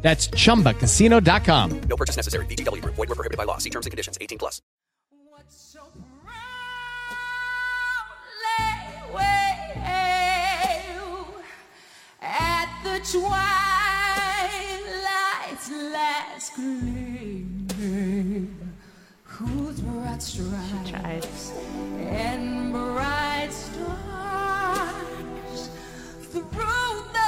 That's chumbacasino.com. No purchase necessary. VGW Group. Void were prohibited by law. See terms and conditions. 18 plus. so at the twilight's last gleaming, whose broad stripes and bright stars through the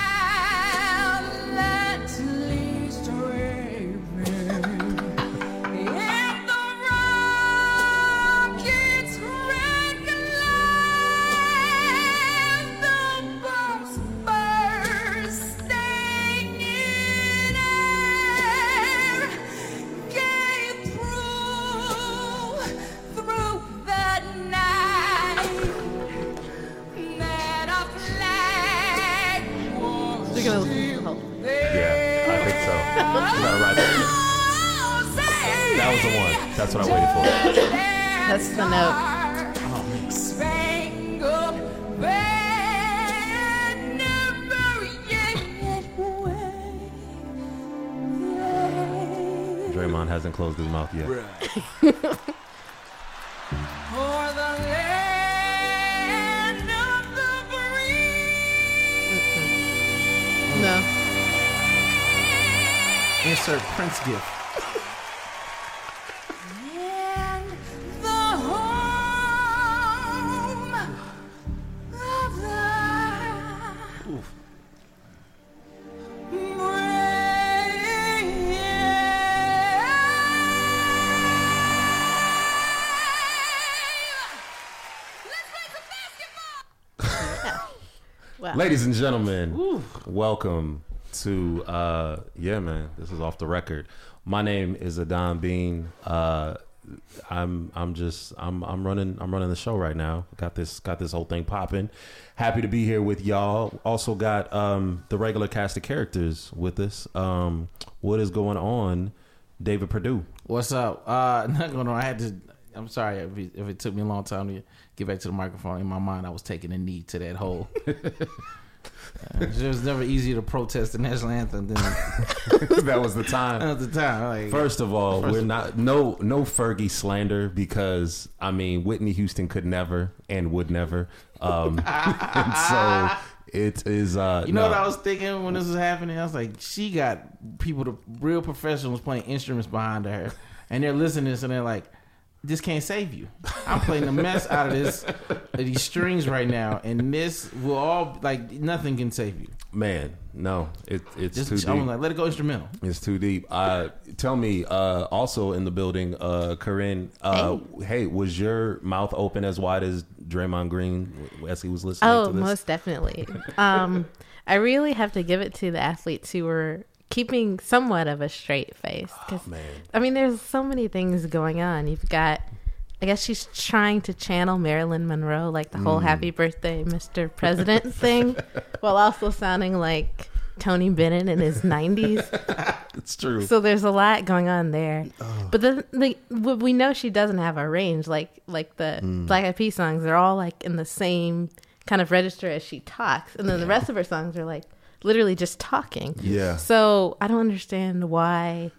That's what I waited for. That's the note. Spangled banner, yet wave. Draymond hasn't closed his mouth yet. For the land of the free. No. Insert Prince gift. Wow. Ladies and gentlemen, welcome to uh yeah man, this is off the record. My name is Adan Bean. Uh I'm I'm just I'm I'm running I'm running the show right now. Got this got this whole thing popping. Happy to be here with y'all. Also got um the regular cast of characters with us. Um what is going on? David Perdue. What's up? Uh, not going on. I had to. I'm sorry if it, if it took me a long time to get back to the microphone. In my mind, I was taking a knee to that hole. Uh, it was never easier to protest the national anthem than that was the time. at the time. Like, First of all, First we're not no no Fergie slander because I mean Whitney Houston could never and would never. Um, and so it is. Uh, you know no. what I was thinking when this was happening? I was like, she got people, the real professionals playing instruments behind her, and they're listening to this and they're like, this can't save you. I'm playing the mess out of this, of these strings right now, and this will all like nothing can save you. Man, no, it, it's Just too deep. I'm like, let it go instrumental. It's too deep. Uh, tell me, uh, also in the building, uh, Korin, uh, hey. was your mouth open as wide as Draymond Green as he was listening Oh, to this? most definitely. Um, I really have to give it to the athletes who were keeping somewhat of a straight face. 'cause, man. I mean, there's so many things going on. You've got, I guess she's trying to channel Marilyn Monroe, like the whole Mm. "Happy Birthday, Mr. President" thing, while also sounding like Tony Bennett in his 90s. It's true. So there's a lot going on there. But the, the we know she doesn't have a range like like the Mm. Black Eyed Peas songs. They're all like in the same kind of register as she talks, and then the rest of her songs are like literally just talking. Yeah. So I don't understand why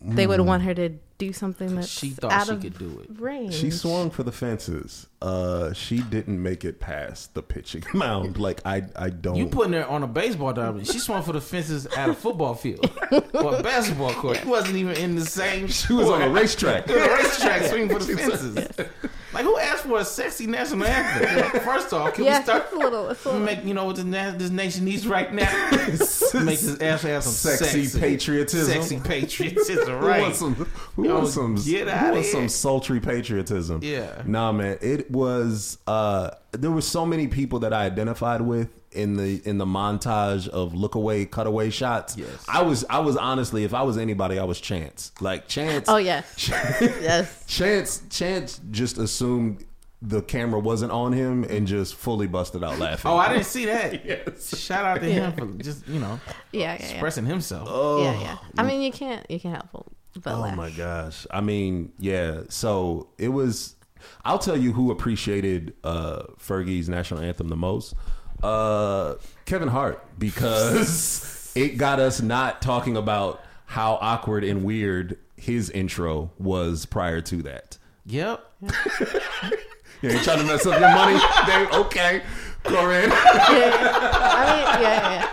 they would want her to do something that She thought out she of could do it. range. She swung for the fences. Uh, she didn't make it past the pitching mound. Like I, I don't. You putting her on a baseball diamond. She swung for the fences at a football field or a basketball court. She wasn't even in the same. she was on a racetrack. a racetrack swinging for the fences. Like who asked for a sexy national anthem. First off, can yeah, we start? it's a little. It's a little Make you know what this, na- this nation needs right now. Make this national anthem Sexy patriotism. Sexy patriotism, Who right? wants some? Who Yo, wants some? get who outta wants some sultry patriotism? Yeah. Nah, man. It was. uh There were so many people that I identified with in the in the montage of look away, cutaway shots. Yes. I was. I was honestly, if I was anybody, I was Chance. Like Chance. Oh yes, yes. Chance. Chance just assumed the camera wasn't on him and just fully busted out laughing. Oh, I didn't see that. Yes. Shout out to him for just you know Yeah, yeah, yeah. expressing himself. Oh. yeah, yeah. I mean, you can't. You can't help but Oh laugh. my gosh. I mean, yeah. So it was I'll tell you who appreciated uh Fergie's national anthem the most. Uh Kevin Hart because it got us not talking about how awkward and weird his intro was prior to that. Yep. You ain't trying to mess up your money, Dave? Okay. Korin. I mean, yeah, yeah,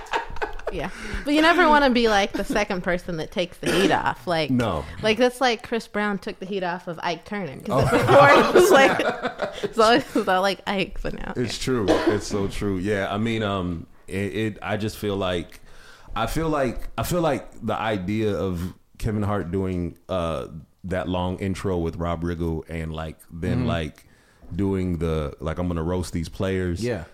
yeah. But you never want to be like the second person that takes the heat off. Like, No. like that's like Chris Brown took the heat off of Ike Turner Oh. because before it was like it's always it all like Ike, but now It's true. It's so true. Yeah, I mean, um, it, it. I just feel like, I feel like, I feel like the idea of Kevin Hart doing uh that long intro with Rob Riggle and like then like doing the like I'm gonna roast these players. Yeah.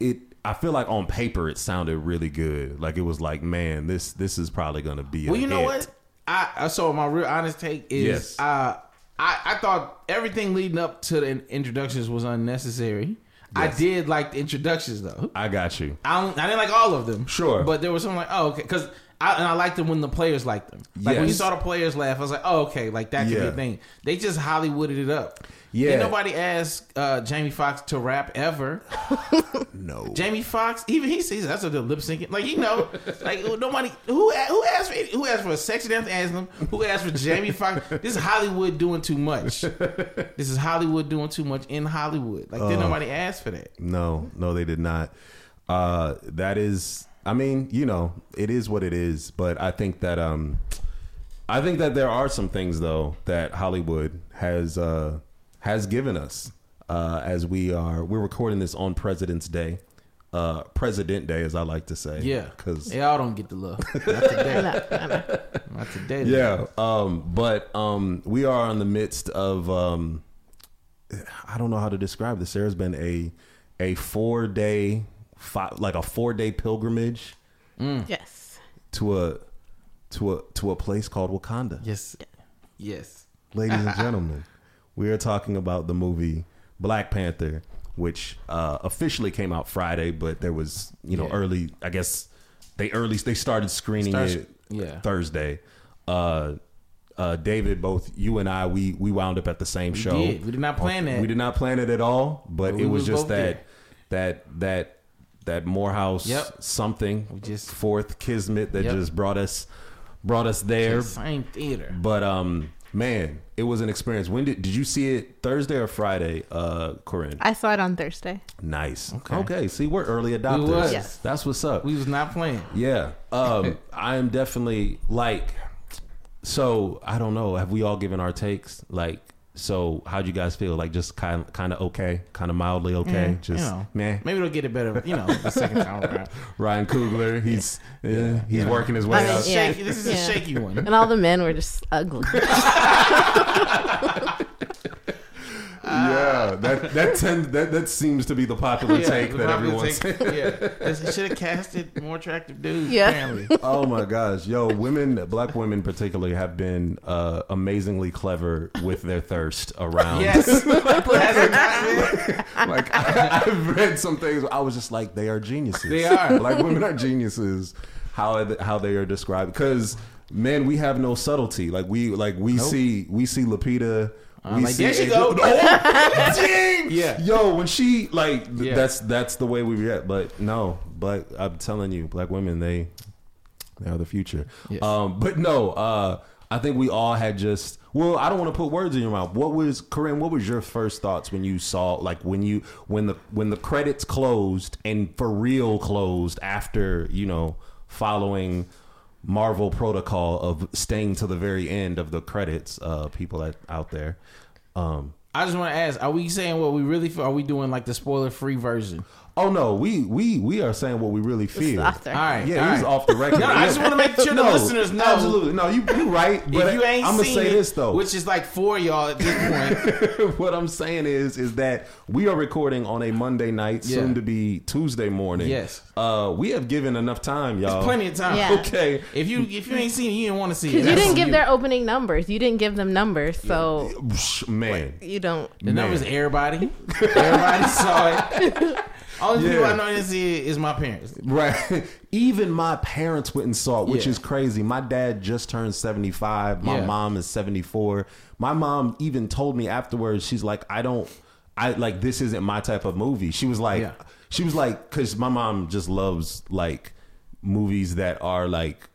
It. I feel like on paper it sounded really good. Like it was like, man, this this is probably gonna be. Well, you know hit. what? I, so my real honest take is Yes. uh, I I thought everything leading up to the introductions was unnecessary. I did like the introductions though. I got you. I I didn't like all of them. Sure. but there was some like oh okay because. I, and I liked them when the players liked them. Like when you saw the players laugh, I was like, "Oh, okay, like that could be a thing." They just Hollywooded it up. Yeah. Did nobody ask uh, Jamie Foxx to rap ever? No. Jamie Foxx, even he sees that's what the lip syncing. Like you know, like nobody who who asked for who asked for a sexy dance anthem. Who asked for Jamie Foxx? This is Hollywood doing too much. This is Hollywood doing too much in Hollywood. Like did nobody ask for that? No, no, they did not. Uh, that is, I mean, you know, it is what it is. But I think that, um, I think that there are some things though that Hollywood has uh, has given us uh, as we are. We're recording this on President's Day, uh, President Day, as I like to say. Yeah, because y'all don't get the love. Not today. I know. Not today. yeah um but um we are in the midst of um i don't know how to describe this there's been a a four day five, like a four day pilgrimage yes. to a to a to a place called wakanda Yes. Yes. ladies and gentlemen we are talking about the movie black panther which uh officially came out friday but there was you know Yeah. early i guess they early they started screening Starts- it yeah. thursday uh uh david both you and i we we wound up at the same show did. We did not plan that. we did not plan it at all but, But it was was just both that that that that morehouse Yep. something We just- fourth kismet that Yep. just brought us brought us there Same theater. but um, man, it was an experience. When did did you see it? Thursday or Friday? Uh, Korin. I saw it on Thursday. Nice. Okay. Okay. See, we're early adopters. was. Yes. That's what's up. We was not playing. yeah. Um, I am definitely like. So I don't know. Have we all given our takes? Like, so how'd you guys feel? Like, just kind kind of okay, kind of mildly okay. Mm, just you know, man. maybe it'll get it better. You know, the second time around. Ryan Coogler, he's yeah, he's working his way I mean, up. yeah. Shaky. This is Yeah. a shaky one. And all the men were just ugly. yeah, that that tend that that seems to be the popular take the that popular everyone's. take- yeah, should have casted more attractive dudes. Yeah. Apparently. oh my gosh, yo, women, black women particularly, have been uh, amazingly clever with their thirst around. Yes. Has it like I, I've read some things. I was just like, they are geniuses. They are. Black women are geniuses. How how they are described because men, we have no subtlety. Like we like we see we see Lupita. I'm we like, there she go. Oh, dang! Yeah. Yo, when she like th- Yeah. that's that's the way we react. But no, but I'm telling you, black women they they are the future. Yes. Um, but no, uh, I think we all had just. Well, I don't want to put words in your mouth. What was Korin? What was your first thoughts when you saw, like, when you when the when the credits closed and for real closed after you know following Marvel protocol of staying to the very end of the credits? Uh, people that out there. Um, I just want to ask: Are we saying what we really? Are we doing like the spoiler-free version? Oh no, we we we are saying what we really feel. All right, Yeah, all he's right. off the record. No, I just want to make sure the No, listeners know. Absolutely, no, you you right. But If you ain't I'm gonna seen say it, this though. which is like for y'all at this point. what I'm saying is is that we are recording on a Monday night, Yeah. soon to be Tuesday morning. Yes. Uh, we have given enough time, y'all. Plenty of time. Yeah. Okay. If you if you ain't seen it, you didn't want to see it. Because you That's didn't on give their opening numbers. You didn't give them numbers, so Psh, Man. you don't. The numbers, everybody, everybody saw it. Only people I know didn't see it is my parents. Right. Even my parents went and saw it, which Yeah. is crazy. My dad just turned 75. My Yeah. mom is 74. My mom even told me afterwards, she's like, I don't, I like, this isn't my type of movie. She was like, Yeah. she was like, cause my mom just loves like movies that are like,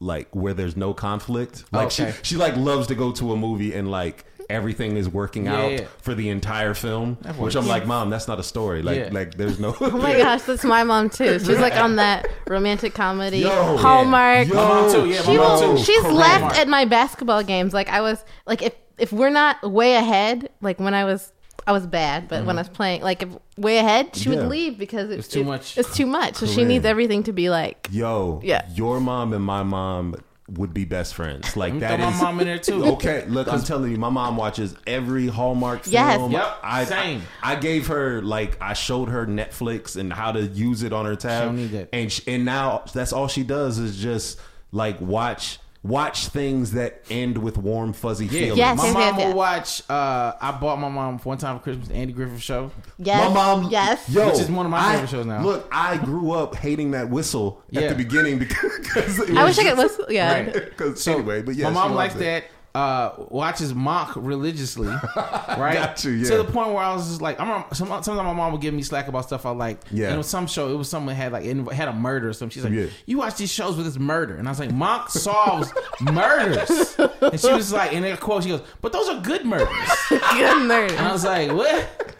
like where there's no conflict. Like Okay. she, she like loves to go to a movie and like, Everything is working Yeah, out yeah. for the entire film, which. I'm like, Mom, that's not a story. Like, Yeah. like there's no. Oh my gosh, that's my mom too. She's like on that romantic comedy Yo. Hallmark. Yo, My mom too, yeah, my She mom will, too. she's Correct. left at my basketball games. Like I was like if if we're not way ahead, like when I was I was bad, but when I was playing like if way ahead, she Mm-hmm. Yeah. would leave because it, It's too it- much. It's too much. So she needs everything to be like Yo, Yeah. your mom and my mom would be best friends. Like Let me that throw is my mom in there too. Okay, look, I'm telling you, my mom watches every Hallmark Yes. film. Yep, I, same. I, I gave her like I showed her Netflix and how to use it on her tab, don't need that. and sh- and now that's all she does is just like watch watch things that end with warm fuzzy feelings. Yes, my yes, mom yes, will yes. watch. Uh, I bought my mom one time for Christmas the Andy Griffith Show. yes, My mom, yes. yo, Which is one of my I- favorite shows now. Look, I grew up hating that whistle at Yeah. the beginning because it I was wish I could just- listen. Yeah. Right. Because anyway, but yeah, my mom likes loves it. that. Uh, watches Monk religiously, right? Got you, yeah. To the point where I was just like, I'm some, sometimes my mom would give me slack about stuff I like. Yeah. And it was some show, it was someone had like it had a murder or something. She's like, Yeah. you watch these shows with this murder, and I was like, Monk solves murders, and she was like, and then quote, she goes, but those are good murders, Good murder. and I was like, what?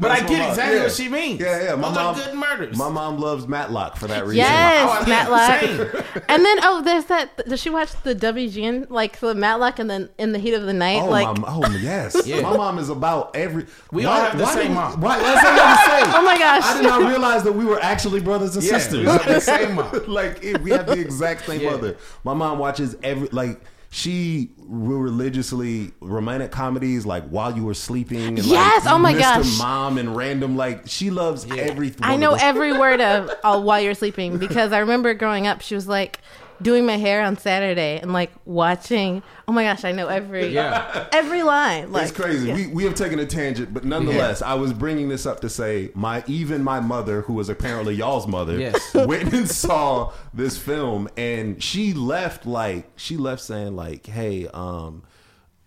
But That's I get exactly Yeah. what she means. Yeah, yeah. My those mom, are good murders. My mom loves Matlock for that reason. Yes, Oh, Matlock. And then oh, there's that. Does she watch the WGN like the Matlock and then in the heat of the night? Oh, like my, oh yes. Yeah. My mom is about every. We all have the why same mom. Why, that's what I was saying. oh my gosh. I did not realize that we were actually brothers and Yeah, sisters. we have the same mom. like we have the exact same Yeah. mother. My mom watches every like she will religiously romantic comedies like while you were sleeping. And, Yes, like, oh my Mr. gosh. Mom and random like she loves every. I know every word of uh, while you're sleeping because I remember growing up. She was like doing my hair on Saturday and like watching. Oh my gosh, I know every Yeah. every line. Like it's crazy. yeah. We we have taken a tangent, but nonetheless, I was bringing this up to say my even my mother, who was apparently y'all's mother, Yes. went and saw this film, and she left like she left saying like, "Hey, um,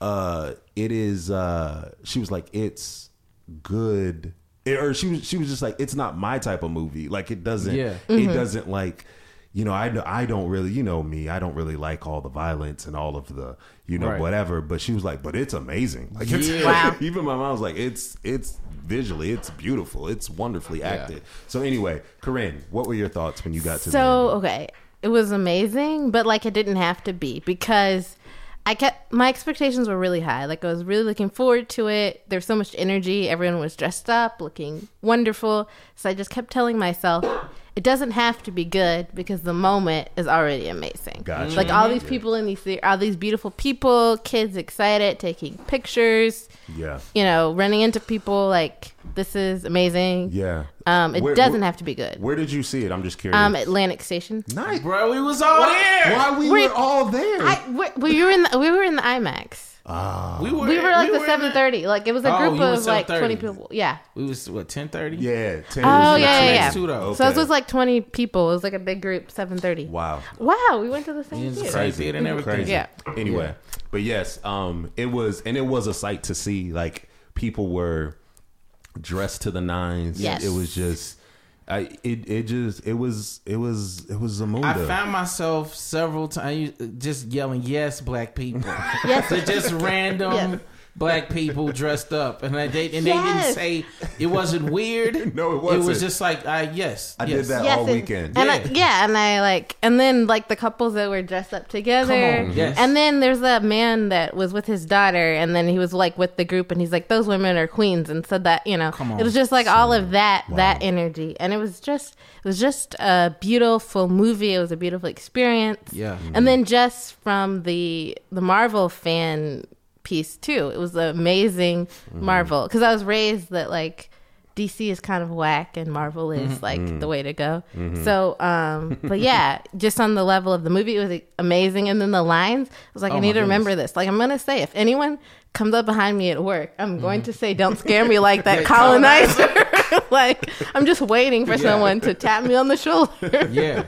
uh, it is." uh She was like, "It's good," It- or she was she was just like, "It's not my type of movie. Like it doesn't. Yeah. It doesn't like." You know, I I don't really, you know me, I don't really like all the violence and all of the, you know, Right. whatever. But she was like, but it's amazing. Like, it's, Yeah. Wow. even my mom was like, it's it's visually, it's beautiful, it's wonderfully acted. So anyway, Korin, what were your thoughts when you got to So the okay, it was amazing, but like it didn't have to be because I kept my expectations were really high. Like I was really looking forward to it. There's so much energy. Everyone was dressed up, looking wonderful. So I just kept telling myself. It doesn't have to be good because the moment is already amazing. Gotcha. Like all these people in these, the- all these beautiful people, kids excited, taking pictures. Yeah, you know, running into people. Like this is amazing. yeah. Um, it Where- doesn't where- have to be good. Where did you see it? I'm just curious. Um, Atlantic Station. nice. Bro, we was all there. Why we Wait, were all there? I, we, we were in the, we were in the IMAX. We were, We were like we the seven thirty. Like it was a Oh, group you were of like twenty people. Yeah. We was what ten thirty? yeah. 10 Oh was yeah, yeah, yeah. next to. So this was like twenty people. It was like a big group. Seven thirty. Wow. Wow, we went to the same It's theater. crazy and everything. Crazy. Yeah. Anyway, but yes, um, it was, and it was a sight to see. Like people were dressed to the nines. Yes. It was just, I, it, it just, it was, it was, it was a mood. I of- found myself several times just yelling, "Yes, black people!" Yes. to just random Yes. Black people dressed up, and they they- and they didn't say it wasn't weird. No, it It wasn't. It was just like, uh, yes, I yes. did that Yes, all and- weekend. And I, Yeah. yeah, and I like, and then like the couples that were dressed up together. Come on, yes. And then there's that man that was with his daughter, and then he was like with the group, and he's like, "Those women are queens," and said that you know, Come on. it was just like all of that that energy, and it was just it was just a beautiful movie. It was a beautiful experience. Yeah. And then just from the the Marvel fan piece too, it was amazing mm-hmm. Marvel because I was raised that like. DC is kind of whack and Marvel is mm-hmm. like the way to go. Mm-hmm. So, um, but yeah, just on the level of the movie, it was amazing. And then the lines, I was like, Oh I need to goodness. remember this. Like, I'm gonna say, if anyone comes up behind me at work, I'm going to say, "Don't scare me like that colonizer." like, I'm just waiting for someone to tap me on the shoulder. yeah.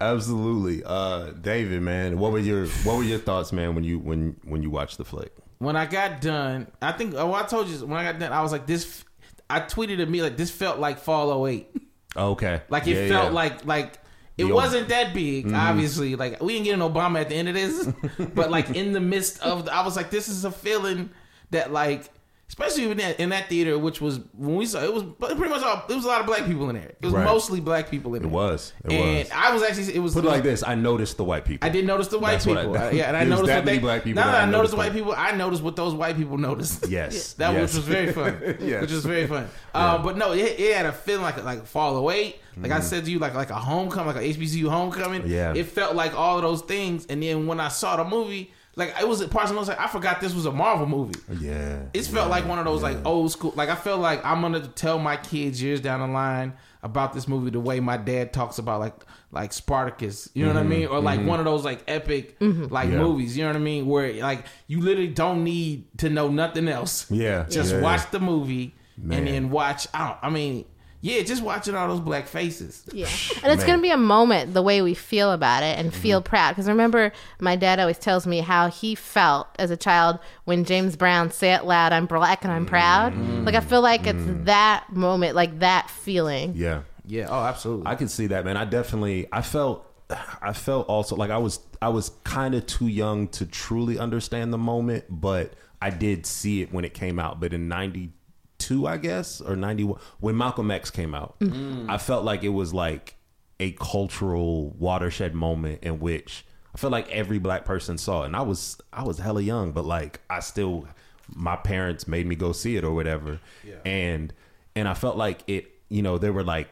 Absolutely, uh, David, man. What were your What were your thoughts, man, when you when when you watched the flick? when I got done, I think oh, I told you when I got done, I was like this. I tweeted at me like this felt like Fall 08. Okay, Like it Yeah, felt yeah. like like it The wasn't that big. Mm-hmm. Obviously, like we didn't get an Obama at the end of this, but like in the midst of, the, I was like, this is a feeling that like. Especially in that, in that theater, which was when we saw it was pretty much all. There was a lot of black people in there. It was Right. mostly black people in there. It was. It and was. I was actually it was Put it like this: I noticed the white people. I did notice the white That's what I- people. Uh, yeah, and I noticed that many they, black people Now that I I noticed the white people, I noticed what those white people noticed. Yes, that yes. which was very fun. Yes. which was very fun. Um, but no, it, it had a feeling like like Fall Away. Like I said to you, like like a homecoming, like a HBCU homecoming. Mm-hmm. Yeah. it felt like all of those things. And then when I saw the movie, like it was parts of me I was like, I forgot this was a Marvel movie. yeah, It felt yeah, like one of those yeah. like old school. Like I felt like I'm gonna tell my kids years down the line about this movie the way my dad talks about like like Spartacus. You know what I mean? Or like one of those like epic like Mm-hmm. Yeah. movies. You know what I mean? Where like you literally don't need to know nothing else. Yeah, just yeah. watch the movie Man. and then watch out. I mean, yeah, just watching all those black faces. Yeah. And it's going to be a moment the way we feel about it and feel Mm-hmm. proud. Because remember, my dad always tells me how he felt as a child when James Brown said it loud, I'm black and I'm proud. Mm-hmm. Like, I feel like it's that moment, like that feeling. yeah. Yeah. Oh, absolutely. I can see that, man. I definitely, I felt, I felt also like I was, I was kind of too young to truly understand the moment, but I did see it when it came out. But in '92, I guess, or '91, when Malcolm X came out, mm. I felt like it was like a cultural watershed moment in which I felt like every black person saw it. And I was, I was hella young, but like I still, my parents made me go see it or whatever, and and I felt like it. You know, there were like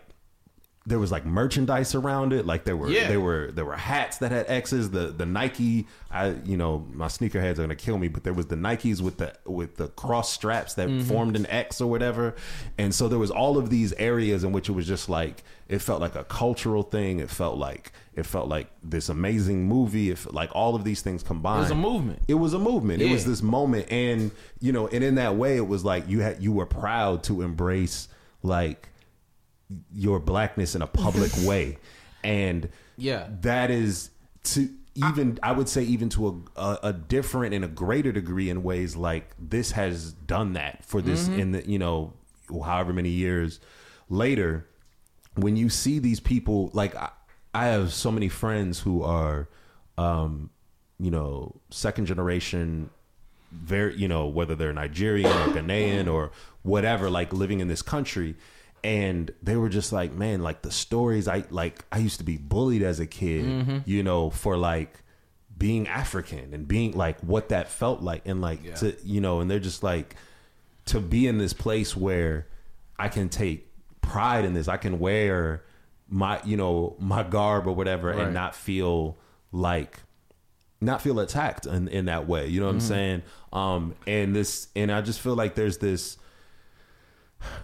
there was like merchandise around it. Like there were Yeah. there were there were hats that had X's. The the Nike, I you know my sneakerheads are gonna kill me, but there was the Nikes with the with the cross straps that Mm-hmm. formed an X or whatever. And so there was all of these areas in which it was just like it felt like a cultural thing. It felt like it felt like this amazing movie. If like all of these things combined. It was a movement. It was a movement. It was this moment, and you know, and in that way, it was like you had you were proud to embrace like your blackness in a public way, and Yeah. that is to even I would say even to a, a, a different and a greater degree in ways like this has done that for this Mm-hmm. in the you know however many years later when you see these people like I, I have so many friends who are um you know second generation very you know whether they're Nigerian or Ghanaian or whatever like living in this country and they were just like man like the stories I like I used to be bullied as a kid you know for like being African and being like what that felt like and like to you know and they're just like to be in this place where I can take pride in this I can wear my you know my garb or whatever Right. and not feel like not feel attacked in, in that way. You know what I'm saying? Um, and this, and I just feel like there's this.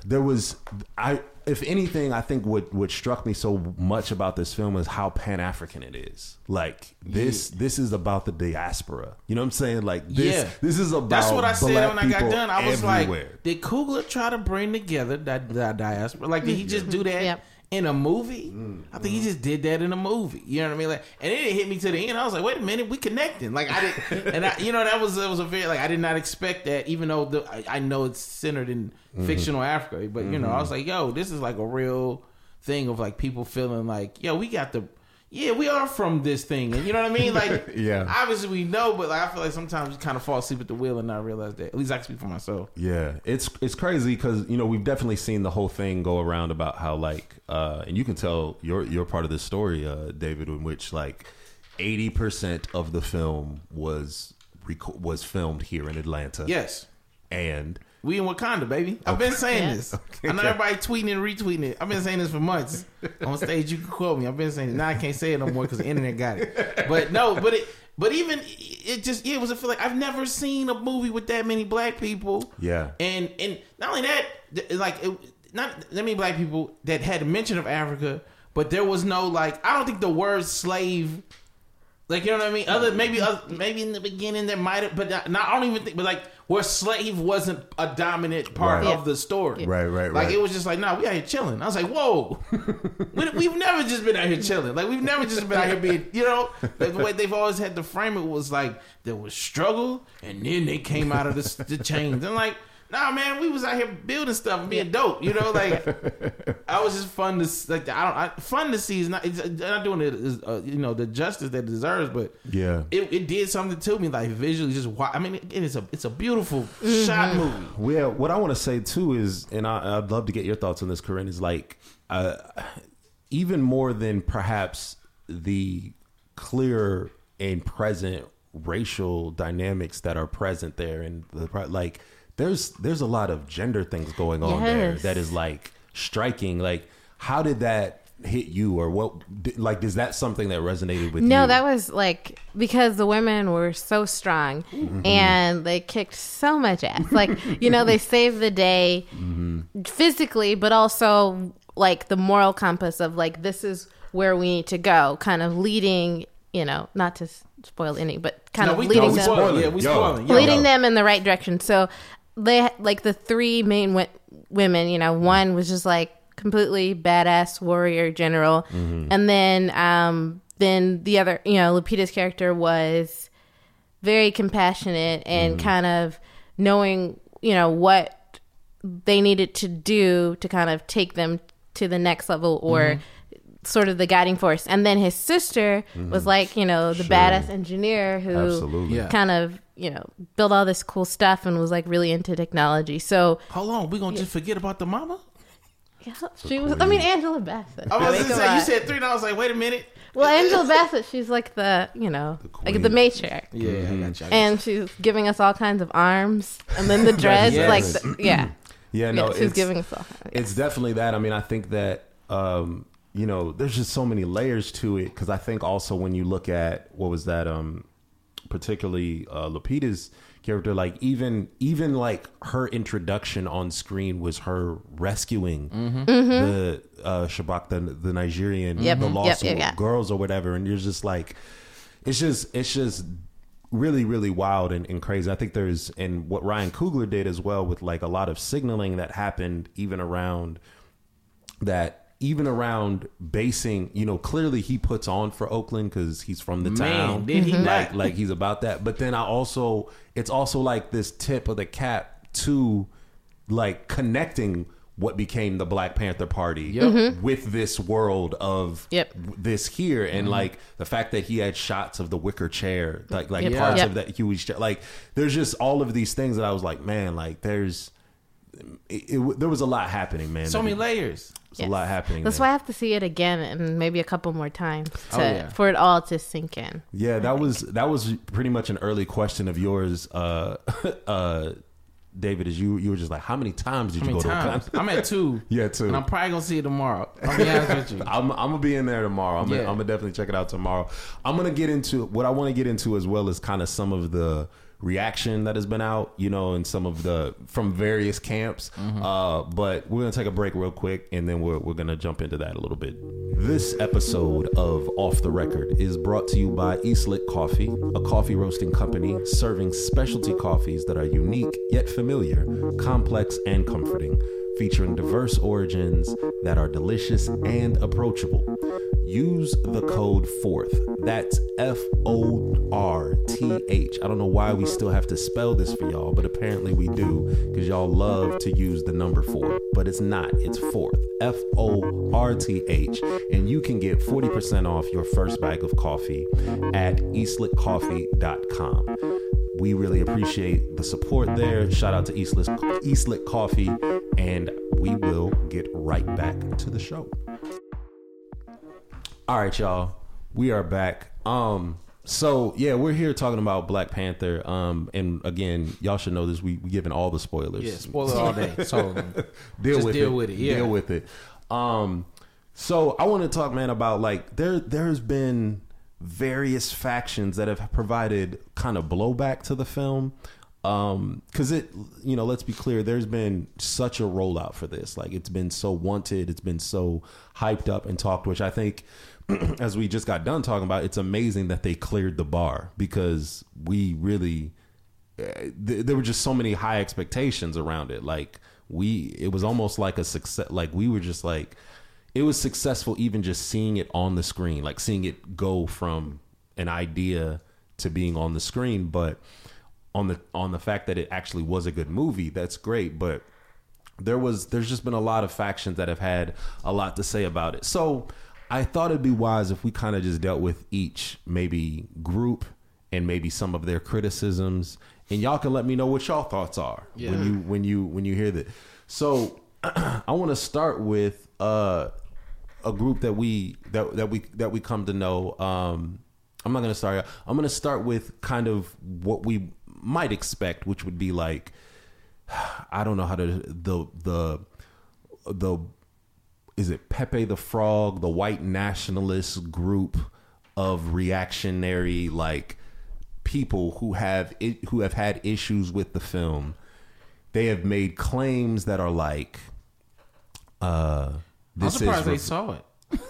There was, I if anything, I think what what struck me so much about this film is how Pan African it is. Like this, this is about the diaspora. You know what I'm saying? Like this, Yeah. this is about. That's what I said when I got done. I was everywhere. like, did Coogler try to bring together that, that diaspora? Like, did he mm-hmm. just do that Yep. In a movie? I think he mm-hmm. just did that in a movie. You know what I mean? Like, and it hit me to the end. I was like, wait a minute, we connecting. Like, I didn't, and I, you know, that was that was a very like I did not expect that. Even though the, I, I know it's centered in mm-hmm. fictional Africa, but you know, I was mm-hmm. like, yo, this is like a real thing of like people feeling like, yo, we got the. Yeah, we are from this thing, and you know what I mean. Like, Yeah. obviously we know, but like, I feel like sometimes you kind of fall asleep at the wheel and not realize that. At least I can speak for myself. Yeah, it's it's crazy because you know we've definitely seen the whole thing go around about how like, uh, and you can tell you're you're part of this story, uh, David, in which like eighty percent of the film was reco- was filmed here in Atlanta. Yes. and We in Wakanda, baby. I've been saying Yeah. this. I know everybody tweeting and retweeting it. I've been saying this for months. On stage, you can quote me. I've been saying it. Now I can't say it no more because the internet got it. But no, but it, but even it just yeah, it was a feel like I've never seen a movie with that many black people. Yeah. and and not only that, like it, not that many black people that had a mention of Africa, but there was no like I don't think the word slave. Like you know what I mean? Other maybe other, maybe in the beginning there might have, but not, not. I don't even think. But like where slave wasn't a dominant part Right. of the story. Right, right, Like right. it was just like, nah, we out here chilling. I was like, whoa, we, we've never just been out here chilling. Like we've never just been out here being, you know, the way they've always had to frame it was like there was struggle, and then they came out of the, the chains. And like, nah, man, we was out here building stuff and being dope. You know, like I was just fun to like. I don't I, fun to see is not it's not doing it is, uh, you know the justice that it deserves, but Yeah. it, it did something to me like visually. Just wa- I mean, it, it is a it's a beautiful shot movie. Well, what I want to say too is, and I, I'd love to get your thoughts on this, Korin, is like, uh, even more than perhaps the clear and present racial dynamics that are present there, and the like, there's there's a lot of gender things going on there that is like striking. Like, how did that hit you, or what? Like, is that something that resonated with you? No, that was like because the women were so strong Mm-hmm. and they kicked so much ass. Like, you know, they saved the day Mm-hmm. physically, but also like the moral compass of like, this is where we need to go, kind of leading, you know, not to spoil any, but kind No, of we, leading no, we them spoiling. Yeah, we spoiling. Yo. leading them in the right direction. So they like the three main w- women. You know, one was just like completely badass warrior general, mm-hmm. and then um then the other, you know, Lupita's character was very compassionate and mm-hmm. kind of knowing, you know, what they needed to do to kind of take them to the next level or mm-hmm. Sort of the guiding force. And then his sister was like, you know, the Sure. badass engineer who Absolutely. Yeah. kind of, you know, built all this cool stuff and was like really into technology. So Hold on, we gonna just forget about the mama? yeah, she was, I mean, Angela Bassett. I was mean, gonna say you said three, and I was like, wait a minute. well, Angela Bassett, she's like the, you know, like the queen. matriarch. Yeah, I got you. I got you. And she's giving us all kinds of arms, and then the dreads, Yes. like, the, yeah, Yeah, no, yeah, she's it's- giving us all. It's definitely that. I mean, I think that um, you know, there's just so many layers to it because I think also when you look at what was that, um, particularly uh, Lupita's character, like even even like her introduction on screen was her rescuing the uh, Chibok, the, the Nigerian, Yep. the Yep, lost yeah, yeah. girls or whatever, and you're just like, it's just it's just really really wild and, and crazy i think there's and what ryan coogler did as well with like a lot of signaling that happened even around that even around basing you know clearly he puts on for oakland because he's from the Man, town did he like like he's about that but then i also it's also like this tip of the cap to like connecting what became the Black Panther Party mm-hmm. with this world of Yep. this here, and mm-hmm. like the fact that he had shots of the wicker chair, like like Yep. parts Yep. of that huge chair. Like there's just all of these things that I was like, man, like there's it, it, there was a lot happening, man. so many layers. There's a lot happening. That's there. why I have to see it again and maybe a couple more times to, Oh, yeah. for it all to sink in. Yeah, that was that was pretty much an early question of yours, uh, uh, David. Is you you were just like, how many times did How you many go times? to? I'm at two. Yeah, two. And I'm probably gonna see it tomorrow. I'll be honest with you. I'm, I'm gonna be in there tomorrow. I'm, gonna, I'm gonna definitely check it out tomorrow. I'm gonna get into what I want to get into as well as kind of some of the reaction that has been out, you know, and some of the from various camps. Uh, but we're gonna take a break real quick, and then we're we're gonna jump into that a little bit. This episode of Off the Record is brought to you by Eastlit Coffee, a coffee roasting company serving specialty coffees that are unique yet familiar, complex and comforting featuring diverse origins that are delicious and approachable. Use the code FORTH. That's F O R T H. I don't know why we still have to spell this for y'all, but apparently we do because y'all love to use the number four, but it's not. It's Forth. F O R T H. And you can get 40% off your first bag of coffee at eastlickcoffee.com. We really appreciate the support there. Shout out to Eastlick, Eastlick Coffee, and we will get right back to the show. All right, y'all. We are back. Um, so yeah, we're here talking about Black Panther. Um, and again, y'all should know this. We we giving all the spoilers. Yeah, spoiler all day. So deal Just with deal it. with it, yeah. Deal with it. Um, so I want to talk, man, about like there there's been various factions that have provided kind of blowback to the film. Um, cause it, you know, let's be clear, there's been such a rollout for this. Like it's been so wanted, it's been so hyped up and talked, which I think as we just got done talking about, it's amazing that they cleared the bar because we really th- there were just so many high expectations around it. Like we, it was almost like a success. Like we were just like, it was successful even just seeing it on the screen, like seeing it go from an idea to being on the screen. But on the on the fact that it actually was a good movie, that's great. But there was there's just been a lot of factions that have had a lot to say about it. So I thought it'd be wise if we kind of just dealt with each maybe group and maybe some of their criticisms, and y'all can let me know what y'all thoughts are when you when you when you hear that. So I want to start with uh, a group that we that that we that we come to know. Um, I'm not to start. I'm to start with kind of what we might expect, which would be like I don't know how to the the the is it Pepe the Frog, the white nationalist group of reactionary like people who have it, who have had issues with the film. They have made claims that are like uh I'm this surprised is they saw it.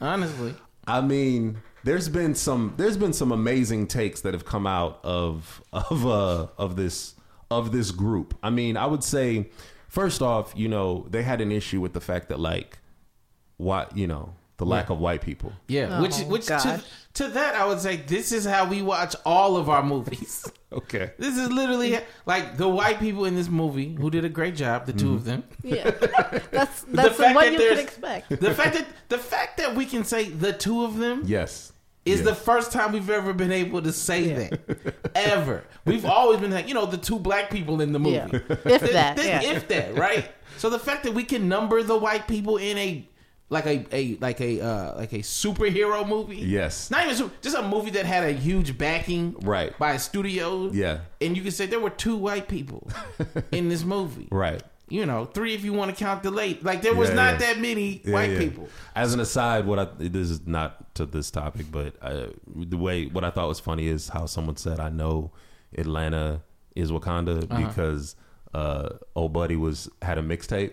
Honestly, I mean, there's been some there's been some amazing takes that have come out of of uh of this of this group. I mean, I would say first off, you know, they had an issue with the fact that like what, you know, the lack of white people. yeah. Oh, which which to, gosh. to that I would say this is how we watch all of our movies. Okay. This is literally like the white people in this movie who did a great job, the two Mm-hmm. of them. Yeah, that's that's fact what that you could there's- expect. The fact that the fact that we can say the two of them Yes. is Yeah. the first time we've ever been able to say that ever. We've always been like, you know, the two black people in the movie. Yeah, if that. Th- Yeah. If that, right? So the fact that we can number the white people in a like a, a like a uh, like a superhero movie. Yes. Not even super, just a movie that had a huge backing Right. by a studio. Yeah. And you can say there were two white people in this movie. Right. You know, three if you want to count the late. Like there was Yeah, not yeah. that many Yeah, white people. As an aside, what I this is not to this topic, but uh, the way what I thought was funny is how someone said, "I know Atlanta is Wakanda Uh-huh. because uh, old buddy was had a mixtape."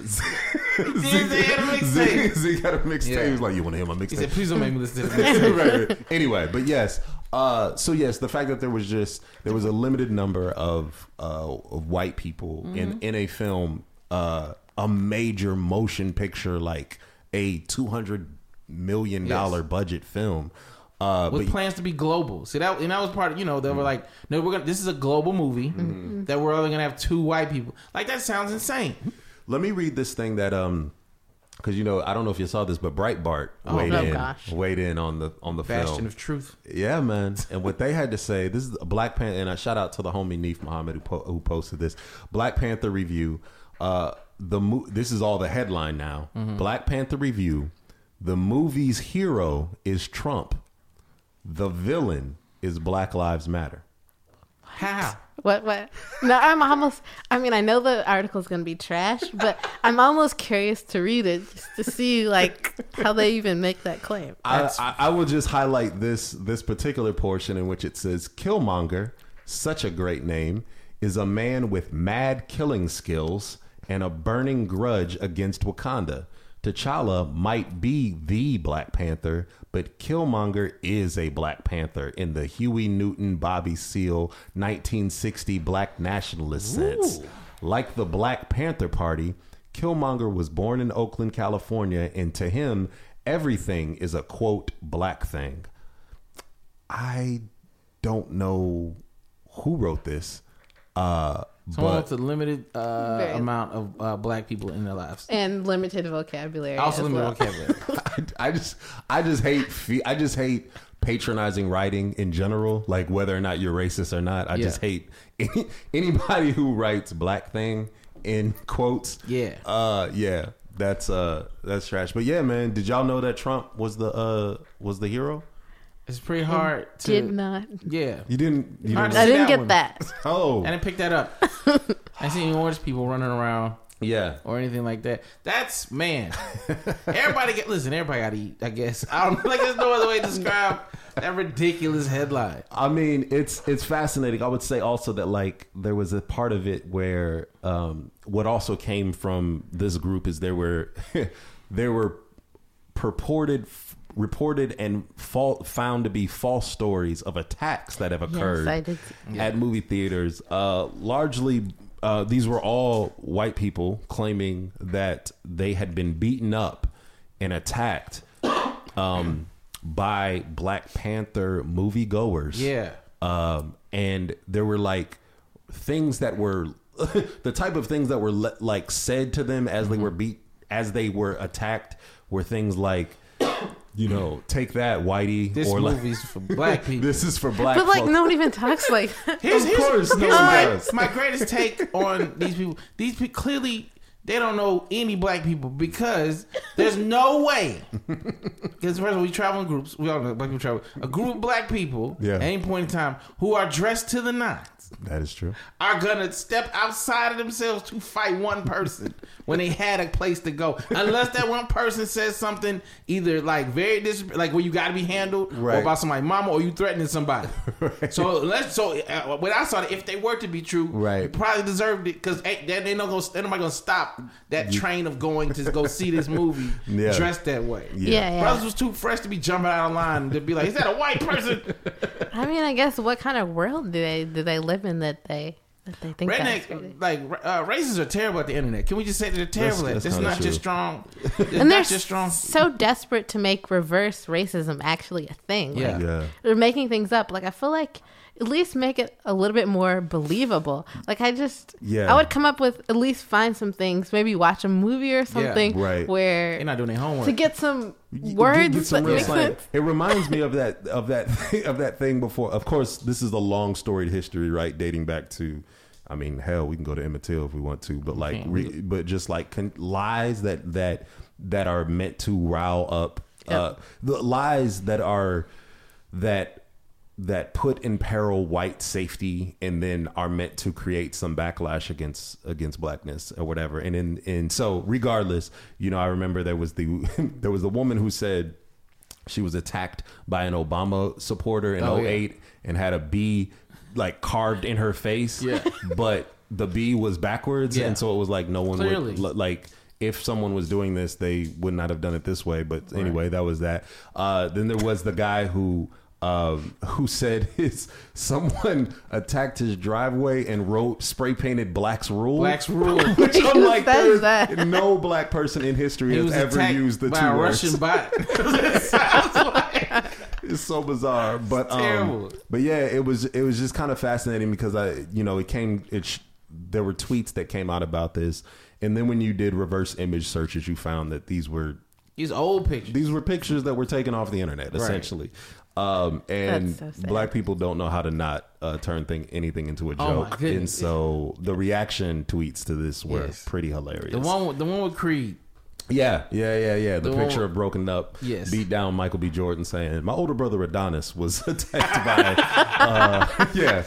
Zeke had a mixtape. Zeke, Zeke had a mixtape. Yeah. He was like, "You want to hear my mixtape?" He said, please don't make me listen to this. right, right. Anyway, but yes. Uh, so yes, the fact that there was just there was a limited number of uh, of white people in in a film, uh, a major motion picture like a two hundred million dollar Yes. budget film. Uh, with but plans to be global. See that, and that was part. Of, you know, they were like, "No, we're gonna. This is a global movie Mm-hmm. that we're only gonna have two white people." Like that sounds insane. Let me read this thing that um, because you know I don't know if you saw this, but Breitbart weighed oh in gosh. weighed in on the on the Bastion film. of truth. Yeah, man. And what they had to say, this is a Black Panther, and I shout out to the homie Neef Muhammad who, po- who posted this Black Panther review. Uh, the mo- this is all the headline now. Black Panther review. The movie's hero is Trump. The villain is Black Lives Matter. How? What? What? No, I'm almost. I mean, I know the article's gonna be trash, but I'm almost curious to read it just to see like how they even make that claim. I, I, I will just highlight this this particular portion in which it says Killmonger, such a great name, is a man with mad killing skills and a burning grudge against Wakanda. T'Challa might be the Black Panther, but Killmonger is a Black Panther in the Huey Newton Bobby Seale 1960 black nationalist sense. Like the Black Panther Party, Killmonger was born in Oakland, California, and to him, everything is a quote black thing. I don't know who wrote this, uh, Someone but with a limited uh, Very- amount of uh, black people in their lives. and limited vocabulary. Also as limited well. vocabulary. I, I just I just hate fe- I just hate patronizing writing in general, like whether or not you're racist or not. I just hate any, anybody who writes black thing in quotes. Yeah. Uh yeah. That's uh that's trash. But yeah, man, did y'all know that Trump was the uh was the hero? It's pretty hard to. Did not. Yeah. You didn't you didn't I didn't get one. that. Oh. I didn't pick that up. I seen any orange people running around Yeah. or anything like that. That's man. everybody get listen. Everybody got to eat. I guess I don't like. There's no other way to describe that ridiculous headline. I mean, it's it's fascinating. I would say also that like there was a part of it where um, what also came from this group is there were there were purported reported and fal- found to be false stories of attacks that have occurred I did at movie theaters. Uh, largely, uh, these were all white people claiming that they had been beaten up and attacked um, by Black Panther moviegoers. Yeah. Um, and there were like things that were the type of things that were le- like said to them as they were beat as they were attacked were things like you know take that whitey This or like movie's for black people. this is for black people. But like, folks. no one even talks like that. Here's, Of here's- course, no one my, does. my greatest take on these people. These people clearly they don't know any black people because there's no way. Because first of all, we travel in groups. We all know black people travel. A group of black people Yeah. at any point in time who are dressed to the nines that is true are gonna step outside of themselves to fight one person when they had a place to go. Unless that one person says something either like very dis like where you got to be handled, Right. or about somebody's mama, or you threatening somebody. So let's so uh, when I saw it, if they were to be true, Right. you probably deserved it because they they not gonna they're nobody gonna stop that train of going to go see this movie Yeah. dressed that way. Yeah, yeah. Brothers was too fresh to be jumping out of line to be like, is that a white person? I mean, I guess what kind of world do they do they live in that they that they think that's Redneck, like uh, races are terrible at the internet. Can we just say that they're terrible? That's- at It's kinda not true. just strong. It's and they're not just strong. so desperate to make reverse racism actually a thing. Yeah. Like, yeah they're making things up. Like I feel like at least make it a little bit more believable. Like I just, Yeah. I would come up with at least find some things. Maybe watch a movie or something right. where you're not doing their homework. to get some words get- get some real make slang. sense. It reminds me of that of that of that thing before. Of course, this is a long storied history, right? Dating back to, I mean, hell, we can go to Emmett Till if we want to, but like, re, but just like con- lies that that that are meant to rile up, uh, the lies that are that that put in peril white safety and then are meant to create some backlash against against blackness or whatever and in and so regardless you know i remember there was the there was the woman who said she was attacked by an obama supporter in Oh, yeah. 08 and had a b like carved in her face Yeah. but the b was backwards Yeah. and so it was like no one Clearly. would like if someone was doing this they would not have done it this way but anyway that was that uh then there was the guy who um, who said his someone attacked his driveway and wrote spray painted black's rule. Black's rule. Which I'm like, says there's that? no black person in history has ever used the by two a words. Russian bot. It like- It's so bizarre, but um, but yeah, it was it was just kind of fascinating because I you know it came it sh- there were tweets that came out about this, and then when you did reverse image searches, you found that these were These old pictures. these were pictures that were taken off the internet essentially. Um, and so black people don't know how to not uh, turn thing anything into a Oh, joke, goodness. and so the reaction tweets to this were Yes. pretty hilarious. The one, with, the one with Creed. Yeah, yeah, yeah, yeah. The, The picture one- of broken up, Yes. beat down Michael B. Jordan saying, "My older brother Adonis was attacked by." uh, yeah,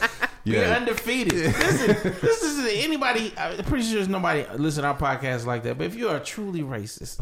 You're undefeated. Listen, this is anybody. I'm pretty sure there's nobody listen to our podcast like that. But if you are truly racist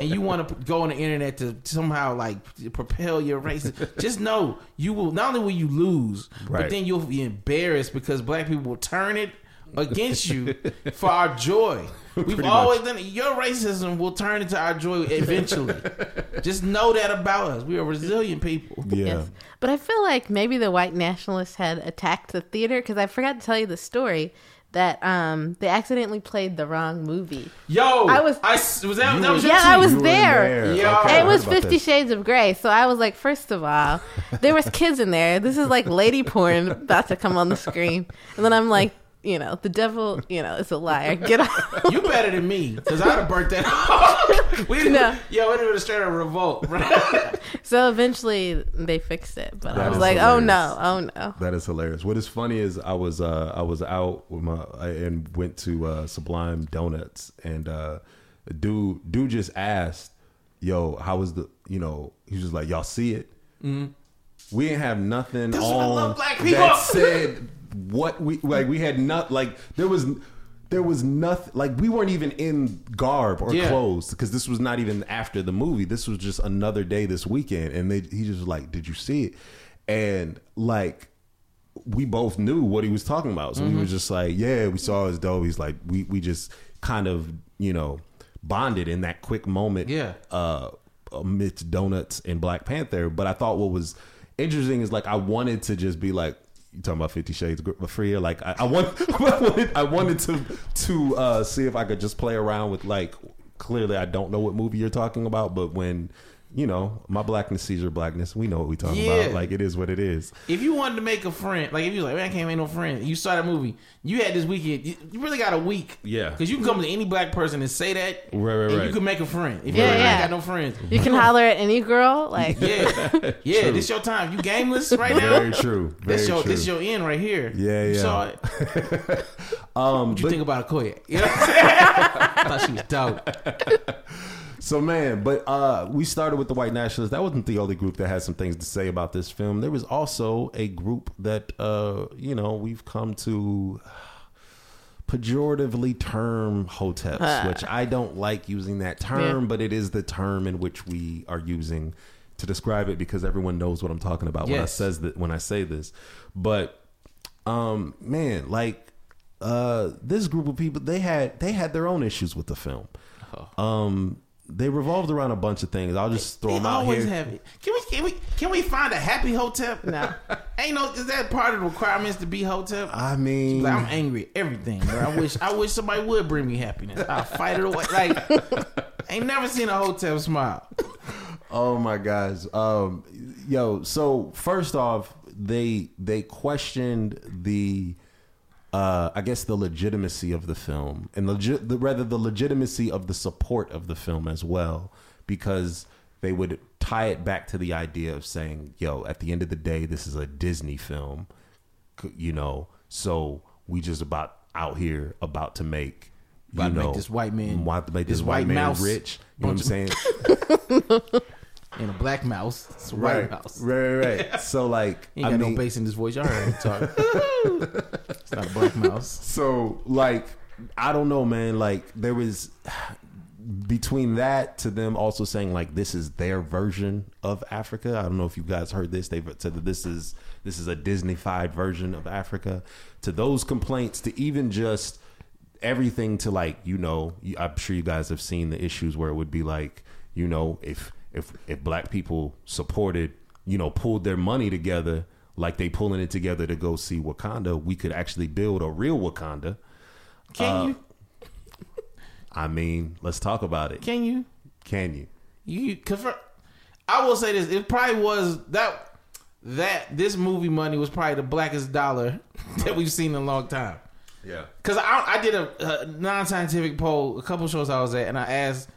and you want to go on the internet to somehow like propel your racism, just know you will. Not only will you lose, Right. but then you'll be embarrassed because black people will turn it against you for our joy. We've Pretty always done it. Your racism will turn into our joy eventually. just know that about us. We are resilient people. yeah. Yes. But I feel like maybe the white nationalists had attacked the theater because I forgot to tell you the story that um they accidentally played the wrong movie. Yo, I was- I s- was that. that was your Yeah, I was You were there. Yeah. Okay, it was Fifty this. Shades of Grey, so I was like, first of all, there was kids in there. This is like lady porn about to come on the screen, and then I'm like, you know, the devil, you know, is a liar. Get off. You better than me, because I'd have burnt that off. we didn't, No. Yo, it would have straight up revolt. so eventually they fixed it, but I was is like, oh no, oh no. That is hilarious. What is funny is I was uh, I was out with my and went to uh, Sublime Donuts and uh, a dude dude just asked, "Yo, how was the you know?" He was just like, "Y'all see it?" We didn't have nothing That's why I on love black people. that said what we like. We had not like there was. There was nothing like we weren't even in garb or Yeah. clothes because this was not even after the movie. This was just another day this weekend, and they he just was like, "Did you see it?" And like we both knew what he was talking about. So we Mm-hmm. was just like, yeah, we saw his dough. He's like, we we just kind of you know bonded in that quick moment. Yeah. Uh, amidst donuts and Black Panther. But I thought what was interesting is like I wanted to just be like. You talking about Fifty Shades of Freya? Like I, I want, I wanted, I wanted to to uh, see if I could just play around with like. Clearly, I don't know what movie you're talking about, but when you know my blackness sees your blackness, we know what we talking Yeah. about. Like it is what it is. if you wanted to make a friend, like if you was like, man, I can't make no friend, you saw that movie, you had this weekend, you, you really got a week. Yeah. Because you can come to any black person and say that, Right, right, and right. you can make a friend. If Yeah, you ain't yeah. got no friends. You can holler at any girl, like Yeah. Yeah, True. this your time. You gameless right now? Very true. Very This your true. this your end right here. Yeah, You yeah. saw it. um, What you but- think about Okoye? You know? what I thought she was dope. So man, but uh, we started with the white nationalists. That wasn't the only group that had some things to say about this film. There was also a group that uh, you know we've come to pejoratively term hoteps, which I don't like using that term, Yeah. but it is the term in which we are using to describe it because everyone knows what I'm talking about when I says that when I say this. But um man, like uh this group of people they had they had their own issues with the film. Um they revolved around a bunch of things. I'll just throw They them out always here. have it. Can we can we can we find a happy hotep? No. Ain't no is that part of the requirements to be hotep? I mean, Like, I'm angry at everything, bro. I wish I wish somebody would bring me happiness. I'll fight it away. Like ain't never seen a hotep smile. Oh my gosh, Um yo, so first off, they they questioned the uh I guess the legitimacy of the film and legit the rather the legitimacy of the support of the film as well because they would tie it back to the idea of saying, yo, at the end of the day this is a Disney film, you know. So we just about out here about to make you About to make know this white man- want to make this, this white, white man mouse rich. You know what I'm saying? And a black mouse. It's a white right, mouse. Right, right, right. So like, He ain't I got mean, no bass in this voice. Y'all heard him talk. it's not a black mouse. so like, I don't know, man. Like, there was between that to them also saying like this is their version of Africa. I don't know if you guys heard this. They've said that this is this is a Disneyfied version of Africa. To those complaints, to even just everything to like you know, I'm sure you guys have seen the issues where it would be like you know if if if black people supported you know pulled their money together like they pulling it together to go see Wakanda, we could actually build a real Wakanda. Can Uh, you? I mean, let's talk about it. Can you? Can you? You cause I will say this: it probably was that that this movie money was probably the blackest dollar that we've seen in a long time. Yeah. Cause I I did a, a non-scientific poll a couple shows I was at, and I asked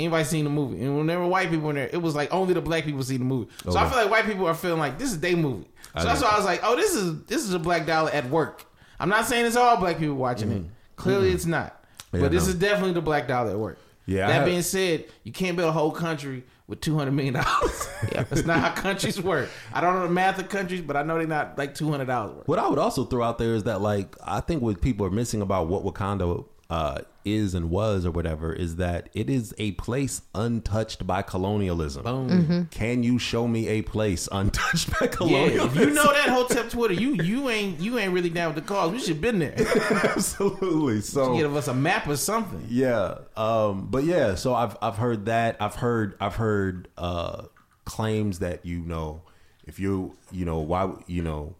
anybody seen the movie, and when there were white people in there, it was like only the black people seen the movie. So I feel like white people are feeling like this is their movie. So I that's why I was like, oh, this is this is a black dollar at work. I'm not saying it's all black people watching it. Clearly, it's not. Mm-hmm. Yeah, but this no. is definitely the black dollar at work. Yeah, That have- being said, you can't build a whole country with two hundred million dollars. yeah, that's not how countries work. I don't know the math of countries, but I know they're not like two hundred dollars worth. What I would also throw out there is that, like, I think what people are missing about what Wakanda uh, is and was or whatever is that it is a place untouched by colonialism. Boom. Can you show me a place untouched by colonialism? Yeah, colonialism? if you know that hotep Twitter, you you ain't you ain't really down with the cause. We should have been there. absolutely. So Give us a map or something. Yeah. Um, but yeah, so I've I've heard that. I've heard I've heard uh claims that you know if you you know why you know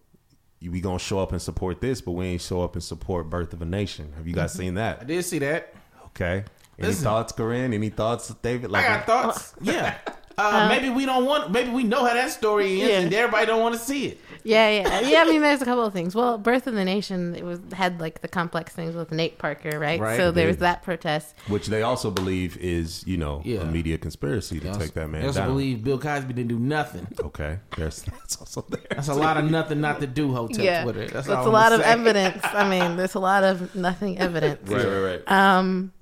we gonna show up and support this, but we ain't show up and support Birth of a Nation. Have you guys mm-hmm. seen that? I that? did see that. Okay. Any Listen. thoughts, Korin? Any thoughts, David? I got thoughts. Uh, yeah. Uh, uh, maybe we don't want. Maybe we know how that story ends, Yeah. and everybody don't want to see it. Yeah, yeah, yeah. I mean, there's a couple of things. Well, Birth of the Nation it was had like the complex things with Nate Parker, right? Right. so there was that protest. which they also believe is you know Yeah. a media conspiracy to also- take that they man also down. believe Bill Cosby didn't do nothing. okay, there's that's also there. That's a lot of nothing not to do. Hotep yeah, Twitter. That's, that's all a I'm lot gonna of say. evidence. I mean, there's a lot of nothing evidence. right, right, right. Um,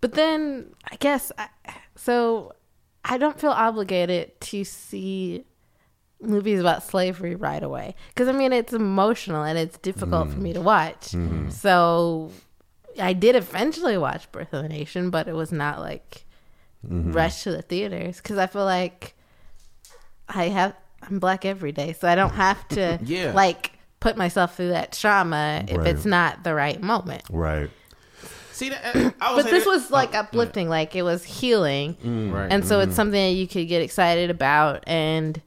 but then I guess I, so. I don't feel obligated to see movies about slavery right away because I mean it's emotional and it's difficult for me mm. to watch. Mm-hmm. So I did eventually watch Birth of a Nation, but it was not like mm-hmm. rushed to the theaters because I feel like I have I'm black every day, so I don't have to Yeah. like put myself through that trauma if it's not the right moment. right. See that? uh, But this that- was uh, like oh, uplifting, like it was healing, mm. Right. and so it's mm-hmm. something that you could get excited about. And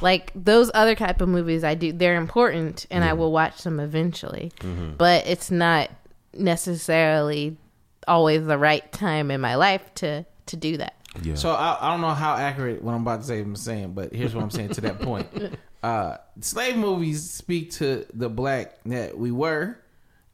like those other type of movies, I do they're important, and I will watch them eventually. But it's not necessarily always the right time in my life to to do that. Yeah. So I, I don't know how accurate what I'm about to say I'm saying, but here's what I'm saying to that point. Uh, slave movies speak to the black that we were.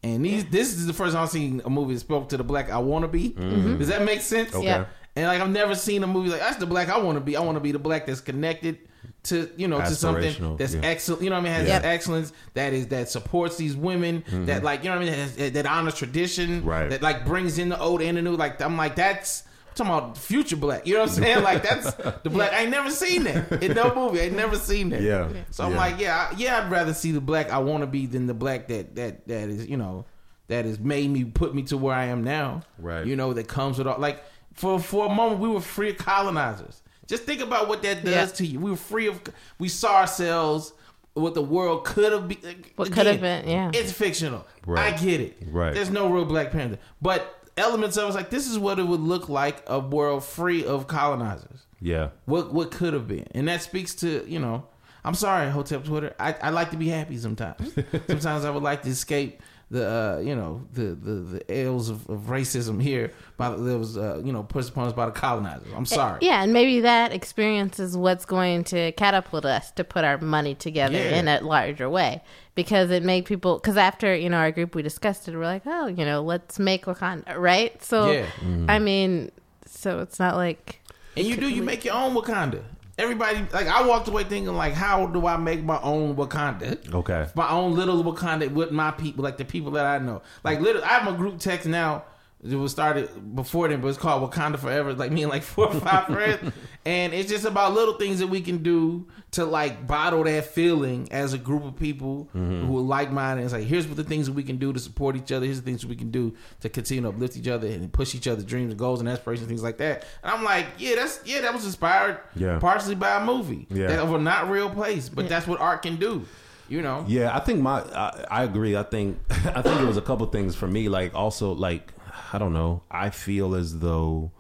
And these, this is the first time I've seen a movie that spoke to the black I want to be. Does that make sense? Okay. Yeah. And like I've never seen a movie like that's the black I want to be. I want to be the black that's connected to you know to something that's yeah. excellent. You know what I mean? Has Yeah. this excellence that is that supports these women mm-hmm. that like you know what I mean that, has, that honors tradition. Right. That like brings in the old and the new. Like I'm like that's. I'm talking about future black, you know what I'm saying? Like that's the black. I ain't never seen that in no movie. I ain't never seen that. Yeah. So I'm Yeah. like, yeah, I- yeah. I'd rather see the black I want to be than the black that that that is, you know, that has made me put me to where I am now. Right. You know, that comes with all like for for a moment we were free of colonizers. Just think about what that does Yeah. to you. We were free of. We saw ourselves what the world could have been. What could have been, yeah. It's fictional. Right. I get it. Right. There's no real Black Panther, but elements of it's like this is what it would look like a world free of colonizers yeah. what what could have been, and that speaks to you know. I'm sorry, Hotep Twitter. I, I like to be happy sometimes. sometimes I would like to escape the uh, you know the the the ills of, of racism here by that was uh, you know pushed upon us by the colonizers. I'm sorry. Yeah, and maybe that experience is what's going to catapult us to put our money together Yeah. in a larger way because it made people because after you know our group we discussed it we're like oh you know let's make Wakanda right so Yeah. I mean so it's not like And you do you make your own Wakanda. Everybody like I walked away thinking like how do I make my own Wakanda? Okay. my own little Wakanda with my people, like the people that I know. Like literally, I have a group text now. It was started before then, but it's called Wakanda Forever. Like me and like four or five friends, and it's just about little things that we can do to like bottle that feeling as a group of people mm-hmm. who are like minded. It's like here's what the things that we can do to support each other. Here's the things we can do to continue to uplift each other and push each other's dreams and goals and aspirations, things like that. And I'm like, yeah, that's yeah, that was inspired Yeah. partially by a movie Yeah. that of a not real place, but that's what art can do. You know, Yeah, I think my I, I agree. I think I think it was a couple things for me. Like also like I don't know. I feel as though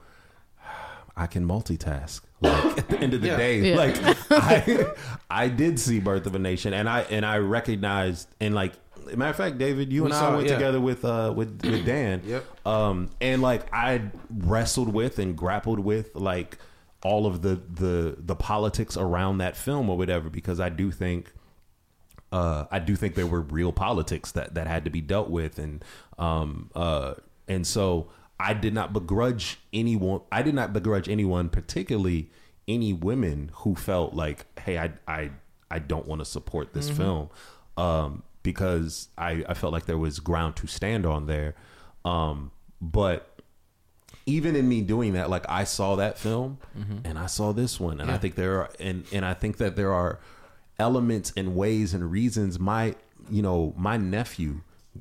I can multitask. Like at the end of the Yeah. day, Yeah. like I I did see Birth of a Nation, and I and I recognized and like. Matter of fact, David, you We and I saw it, went yeah. together with uh with with Dan. Yep. Um, and like I wrestled with and grappled with like all of the the the politics around that film or whatever because I do think uh, I do think there were real politics that, that had to be dealt with, and um, uh, and so I did not begrudge anyone. I did not begrudge anyone, particularly any women who felt like, hey, I I I don't want to support this film um, because I I felt like there was ground to stand on there, um, but even in me doing that, like I saw that film and I saw this one, and I think there are and and I think that there are elements and ways and reasons my you know my nephew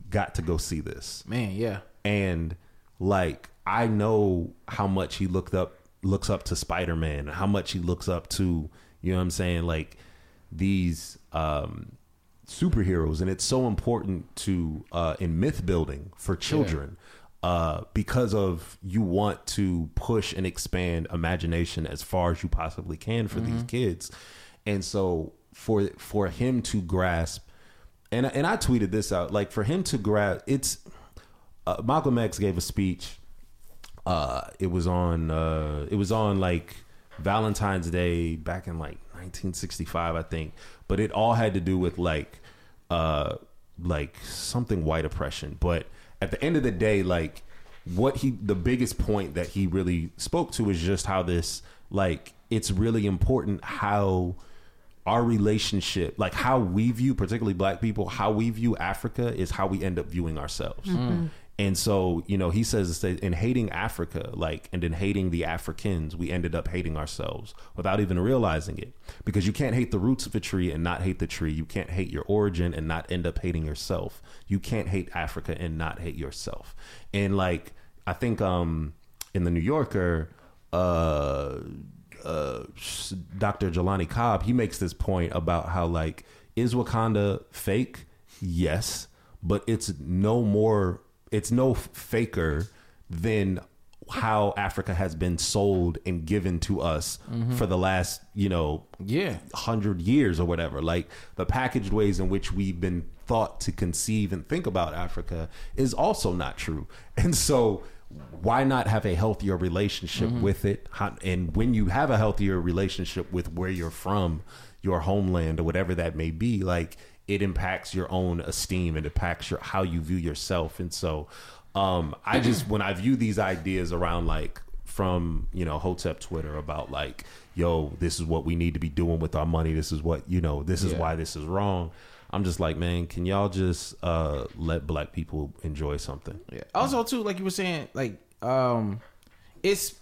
got to go see this man, yeah. And like I know how much he looked up looks up to Spider-Man, how much he looks up to, you know what I'm saying, like these um superheroes and it's so important to uh in myth building for children. Uh, because of you want to push and expand imagination as far as you possibly can for these kids, and so for for him to grasp and and I tweeted this out. Like for him to grab, it's uh, Malcolm X gave a speech. Uh, it was on. Uh, it was on like Valentine's Day back in like 1965, I think. But it all had to do with like, uh, like something white oppression. But at the end of the day, like what he, the biggest point that he really spoke to is just how this, like, it's really important how our relationship, like how we view, particularly black people, how we view Africa is how we end up viewing ourselves. And so, you know, he says in hating Africa, like, and in hating the Africans, we ended up hating ourselves without even realizing it. Because you can't hate the roots of a tree and not hate the tree. You can't hate your origin and not end up hating yourself. You can't hate Africa and not hate yourself. And like, I think um in the New Yorker, uh uh, Dr. Jelani Cobb, he makes this point about how like is Wakanda fake? Yes, but it's no more. It's no faker than how Africa has been sold and given to us mm-hmm. for the last you know Yeah. hundred years or whatever. Like the packaged ways in which we've been thought to conceive and think about Africa is also not true. And so why not have a healthier relationship mm-hmm. with it? And when you have a healthier relationship with where you're from, your homeland or whatever that may be, like it impacts your own esteem and impacts your how you view yourself. And so um I just when I view these ideas around like from you know Hotep Twitter about like, yo, this is what we need to be doing with our money. This is what you know. This is Yeah. why this is wrong. I'm just like, man, can y'all just uh, let black people enjoy something? Yeah. Also, too, like you were saying, like um, it's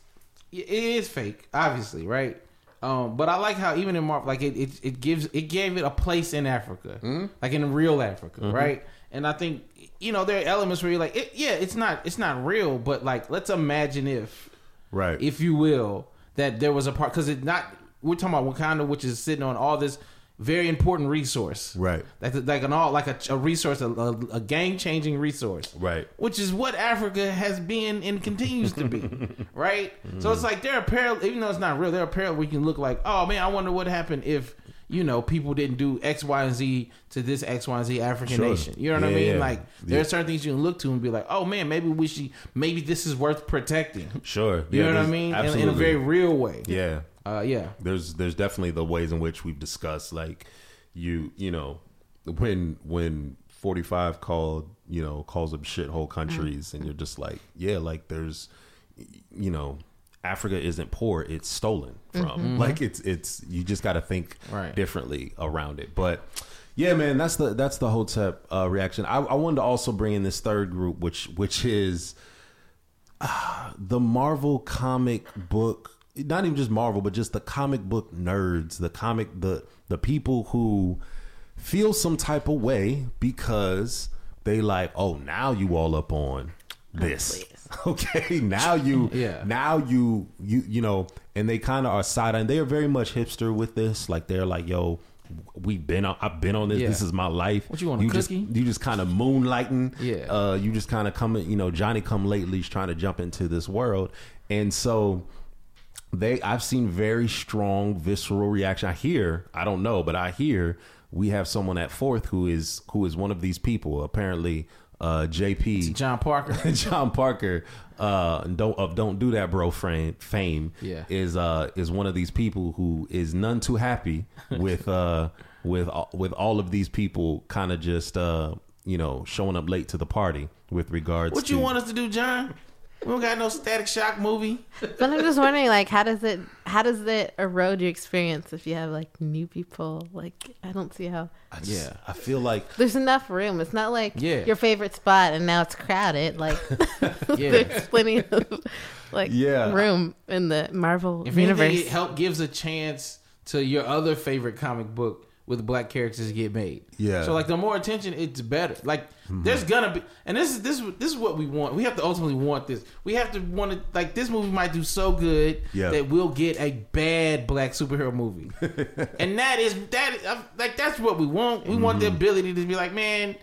it is fake, obviously, right? Um, but I like how even in Marvel, like it, it, it gives it gave it a place in Africa, like in real Africa, right? And I think you know there are elements where you're like, it, yeah, it's not it's not real, but like let's imagine if Right. if you will, that there was a part because it's not we're talking about Wakanda, which is sitting on all this very important resource, Right. Like like an all like a, a resource, a, a, a game changing resource, Right. Which is what Africa has been and continues to be, right? So it's mm-hmm. like there are parallel, even though it's not real, there are parallel we can look like, oh man, I wonder what happened if you know people didn't do X, Y, and Z to this X, Y, and Z African Sure. nation. You know what I mean? yeah. Like there Yeah. are certain things you can look to and be like, oh man, maybe we should, maybe this is worth protecting. Sure. You Yeah, know what I mean? In, in a very real way. yeah. Uh, yeah. there's there's definitely the ways in which we've discussed like you you know when when 45 called you know calls them shithole countries and you're just like yeah like there's you know Africa isn't poor it's stolen from like it's it's you just got to think Right. differently around it but yeah man that's the that's the hotep uh, reaction I, I wanted to also bring in this third group which which is the Marvel comic book not even just Marvel but just the comic book nerds the comic the the people who feel some type of way because they like oh now you all up on this okay now you Yeah. now you you you know and they kind of are side and they are very much hipster with this like they're like yo we've been on I've been on this Yeah. this is my life What you want, a just cookie? you just kind of moonlighting Yeah. uh, you just kind of coming. you know, Johnny come lately's trying to jump into this world, and so they, I've seen very strong visceral reaction. I hear, I don't know, but I hear we have someone at Forth who is who is one of these people. Apparently, uh, JP John Parker. John Parker uh, don't of don't do that, bro. Frame fame Yeah. is uh is one of these people who is none too happy with uh with all- with all of these people kind of just uh you know showing up late to the party with regards. What to, you want us to do, John? We don't got no Static Shock movie. But I'm just wondering, like, how does it how does it erode your experience if you have like new people? Like, I don't see how. I just- Yeah. I feel like There's enough room. It's not like Yeah. your favorite spot and now it's crowded. Like, Yeah. there's plenty of like Yeah. room in the Marvel If universe. anything, it help gives a chance to your other favorite comic book with black characters get made. Yeah. So like the more attention, it's better. Like there's gonna be, and this is this is this is what we want. We have to ultimately want this. We have to want to like this movie might do so good Yeah. that we'll get a bad black superhero movie, and that is that is, like that's what we want. We want the Mm-hmm. ability to be like, man.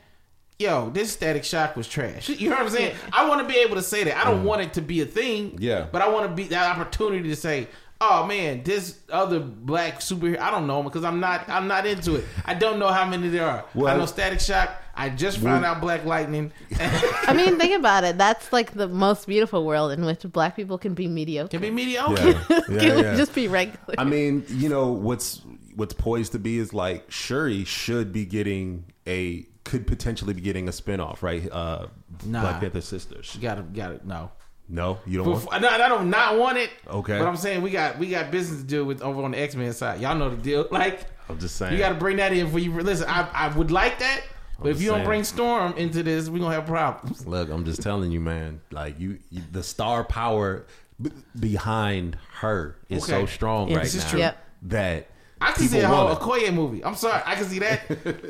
Yo, this Static Shock was trash. You know what I'm saying? I want to be able to say that. I don't want it to be a thing. Yeah. But I want to be that opportunity to say, oh man, this other black superhero. I don't know him because I'm not. I'm not into it. I don't know how many there are. I Well- know Static Shock. I just found out Black Lightning. I mean, think about it. That's like the most beautiful world in which black people can be mediocre. Can be mediocre. Yeah, yeah, Can yeah. just be regular. I mean, you know what's what's poised to be is like Shuri should be getting a could potentially be getting a spinoff, right? Uh, Nah. Black Panther sisters. You gotta, gotta no. No, you don't want. No, I don't not want it. Okay. but I'm saying we got we got business to do with over on the X Men side. Y'all know the deal. Like I'm just saying. you got to bring that in for you listen. I I would like that, but if just you don't bring Storm into this, we gonna have problems. Look, I'm just telling you, man. Like you, you the star power b- behind her is so strong Yeah, right this is now true. Yep. that I can see a whole. Okoye movie. I'm sorry, I can see that.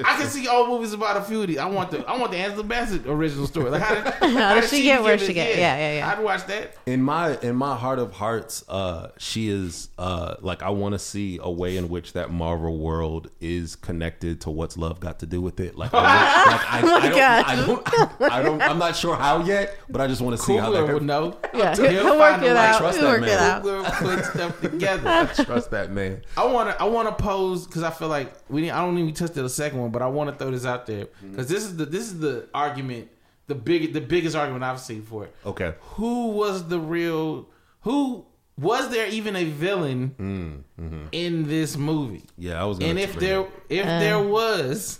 I can see old movies about a few of these. I want the I want the Angela Bassett original story. Like how did, how did she get where she get- yeah, yeah, yeah. I'd watch that. in my in my heart of hearts uh she is uh like i want to see a way in which that marvel world is connected to what's love got to do with it like, I, like I, I, don't, gosh. I don't i don't i'm not sure how yet but i just want to see how Coogler that would know. yeah, He'll he'll find work it right out. trust He'll that work man. it out. Coogler put stuff together. I trust that man I want to. I want to pose because I feel like we. Didn't, I don't even touch the second one, but I want to throw this out there because this is the this is the argument, the big the biggest argument I've seen for it. okay Who was the real? Who was there even a villain in this movie? yeah i was gonna And if there it. if Uh. there was,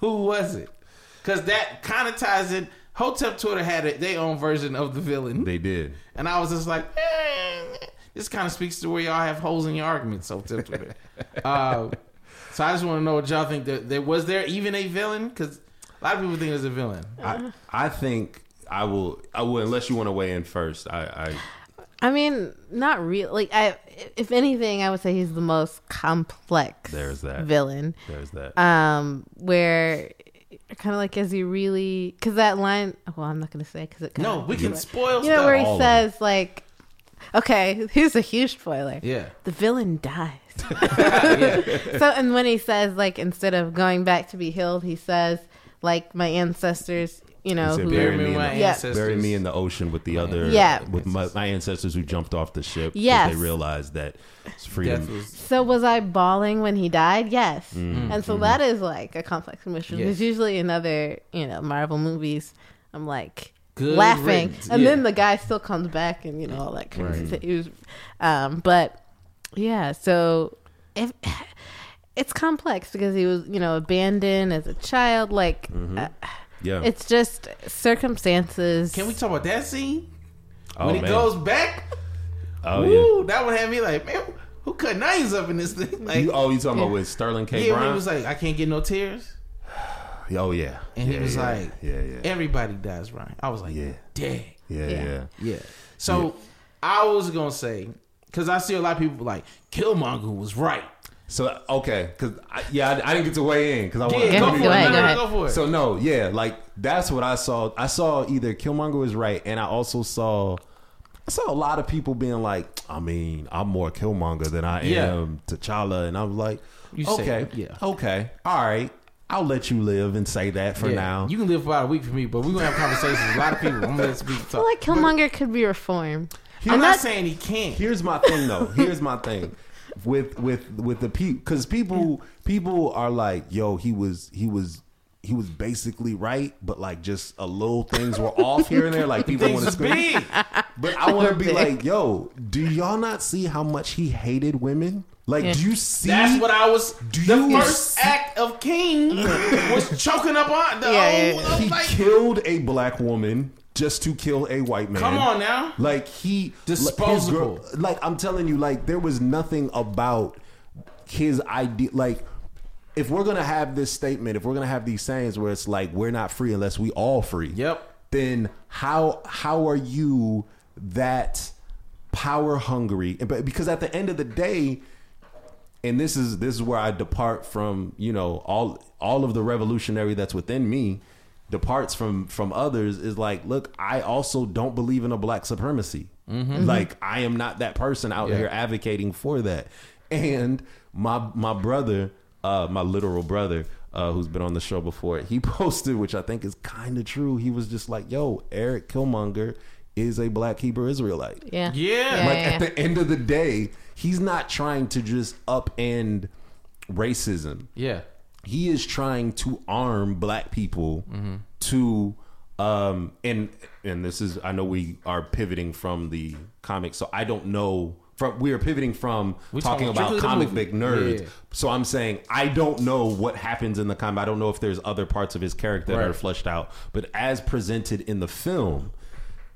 who was it? Because that kind of ties in. Hotep Twitter had it, their own version of the villain. they did And I was just like, eh, this kind of speaks to where y'all have holes in your arguments. So tip Twitter. uh, so I just want to know what y'all think. That there was there even a villain? Because a lot of people think there's a villain. i i think i will i will unless you want to weigh in first i i I mean, not real. Like, I, if anything, I would say he's the most complex. There's that. villain. there's that Um, where kind of like, is he really? Because that line. Well, I'm not gonna say because it. Kinda, No, we can spoil You know where he All says like, okay, here's a huge spoiler. yeah. The villain dies. so and when he says like instead of going back to be healed, he says like my ancestors, you know, said who bury Bury me me in my the- Yeah. ancestors. bury me in the ocean with the other Yeah. with my, my ancestors who jumped off the ship. Yes. they realized that freedom Death was- So was I bawling when he died? Yes. Mm-hmm. And so that is like a complex emotion. Yes. Because usually in other, you know, Marvel movies, I'm like Good laughing, riddance, and yeah. then the guy still comes back, and you know all that kind of stuff. He was, um, but yeah. So if it's complex because he was, you know, abandoned as a child, like. Mm-hmm. Uh, yeah it's just circumstances. Can we talk about that scene oh, when he man. goes back? oh Woo, that one had me like, man, who cut names up in this thing? Like, you, oh you talking about with sterling k yeah, when brown he was like, I can't get no tears. Oh yeah And yeah, he was yeah. like, yeah yeah everybody dies, Ryan. I was like, Yeah. dang. yeah Yeah. yeah Yeah. So I was gonna say because I see a lot of people like Killmonger was right. So okay, because yeah, I, I didn't get to weigh in because I want Yeah, Go go for go it. ahead, go no, ahead. Go for it. So no, yeah, like that's what I saw. I saw either Killmonger was right, and I also saw I saw a lot of people being like, I mean, I'm more Killmonger than I Yeah. am T'Challa, and I was like, You say okay, it, yeah. okay, all right, I'll let you live and say that for Yeah, now. you can live for about a week for me, but we're gonna have conversations. a lot of people. I'm gonna let people I feel like Killmonger could be reformed. I'm, I'm not, not- saying he can't. Here's my thing though. Here's my thing with with with the people because people people are like, yo, he was he was he was basically right, but like just a little things were off here and there. Like people want to is scream. But I want to be Big. like, yo, do y'all not see how much he hated women? Like, Yeah. do you see? That's what I was. Do the you first see- act of King was choking up on the. Yeah, yeah, whole- yeah. He like, killed a black woman just to kill a white man. Come on now. Like he Disposable. girl- like I'm telling you, like there was nothing about his idea. Like if we're gonna have this statement, if we're gonna have these sayings where it's like we're not free unless we all free. Yep. Then how how are you that power hungry? But because at the end of the day, and this is this is where I depart from you know all all of the revolutionary that's within me departs from from others is like look I also don't believe in a black supremacy like I am not that person out Yeah. here advocating for that and my my brother uh my literal brother uh who's been on the show before he posted which I think is kind of true he was just like yo Eric Killmonger is a black Hebrew Israelite. Yeah. Yeah. Like yeah, at the end of the day, he's not trying to just upend racism. Yeah. He is trying to arm black people Mm-hmm. to um and and this is I know we are pivoting from the comics, so I don't know from we are pivoting from talking talking about comic book nerds. Yeah. So I'm saying I don't know what happens in the comic. I don't know if there's other parts of his character that are fleshed out. But as presented in the film,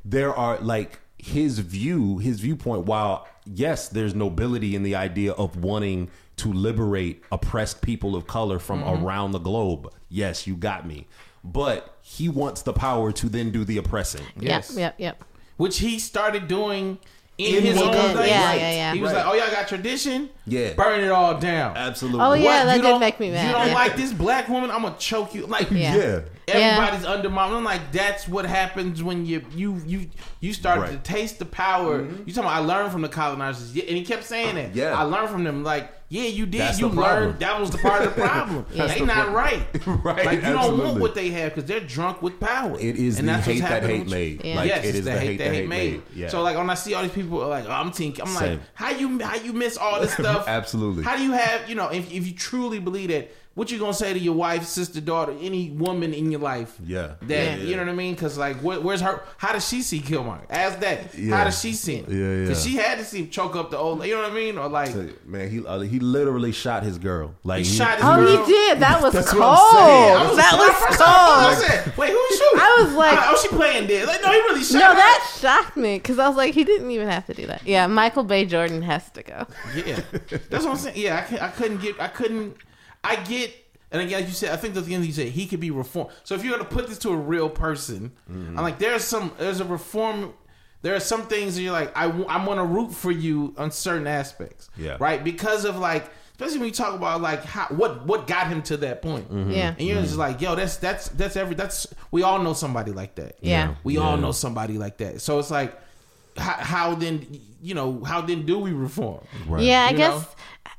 there are like his view, his viewpoint. While yes, there's nobility in the idea of wanting to liberate oppressed people of color from Mm-hmm. around the globe. Yes, you got me. But he wants the power to then do the oppressing. Yes. Yep. Yep. Yep. Which he started doing in, In his what own he thing. Yeah, Right. yeah, yeah. He was Right. like, "Oh, y'all got tradition? Yeah. burn it all down." Absolutely. Oh, yeah, that you did don't- make me mad. You don't Yeah. like this black woman? I'm gonna choke you. Like, Yeah. Yeah. Everybody's undermined. I'm like, that's what happens when you you you you start Right. to taste the power. Mm-hmm. You talking about I learned from the colonizers, and he kept saying oh, that. Yeah. I learned from them. Like, yeah, you did. That's you the problem. learned that was the part of the problem. That's They the not pro- right. Right, Like you don't want what they have because they're drunk with power. It is and the that's hate what's that happening hate made. Yeah. Like yes, it it's is the, hate that hate made. Yeah. So like when I see all these people like, oh, I'm thinking, I'm like, how you how you miss all this stuff? Absolutely. How do you have you know if if you truly believe that? What you gonna say to your wife, sister, daughter, any woman in your life? Yeah. that Yeah, you know what I mean? Because like, where, where's her? How does she see Killmonger? Ask that. Yeah. How does she see him? Yeah, Because she had to see him choke up the old. You know what I mean? Or like, Man, he uh, he literally shot his girl. Like He shot his Oh, girl. he did. That was That's cold. what I'm saying. I was, that when I was first it, I cold. said, "Wait, who he shooting?" I was like- "Oh, she playing dead." Like, no, he really shot No, her. that shocked me because I was like, he didn't even have to do that. Yeah, Michael B. Jordan has to go. Yeah, that's what I'm saying. Yeah, I, can, I couldn't get. I couldn't. I get. And again, like you said, I think at the end you said he could be reformed. So if you're going to put this to a real person, Mm-hmm. I'm like, there's some, there's a reform. There are some things that you're like, I, w- I want to root for you on certain aspects. Yeah. Right. Because of like, especially when you talk about like how what what got him to that point. Mm-hmm. Yeah. And you're just like, yo, that's that's that's every that's we all know somebody like that. Yeah. We Yeah. all know somebody like that. So it's like, how, how then you know how then do we reform? Right. Yeah, I You guess know?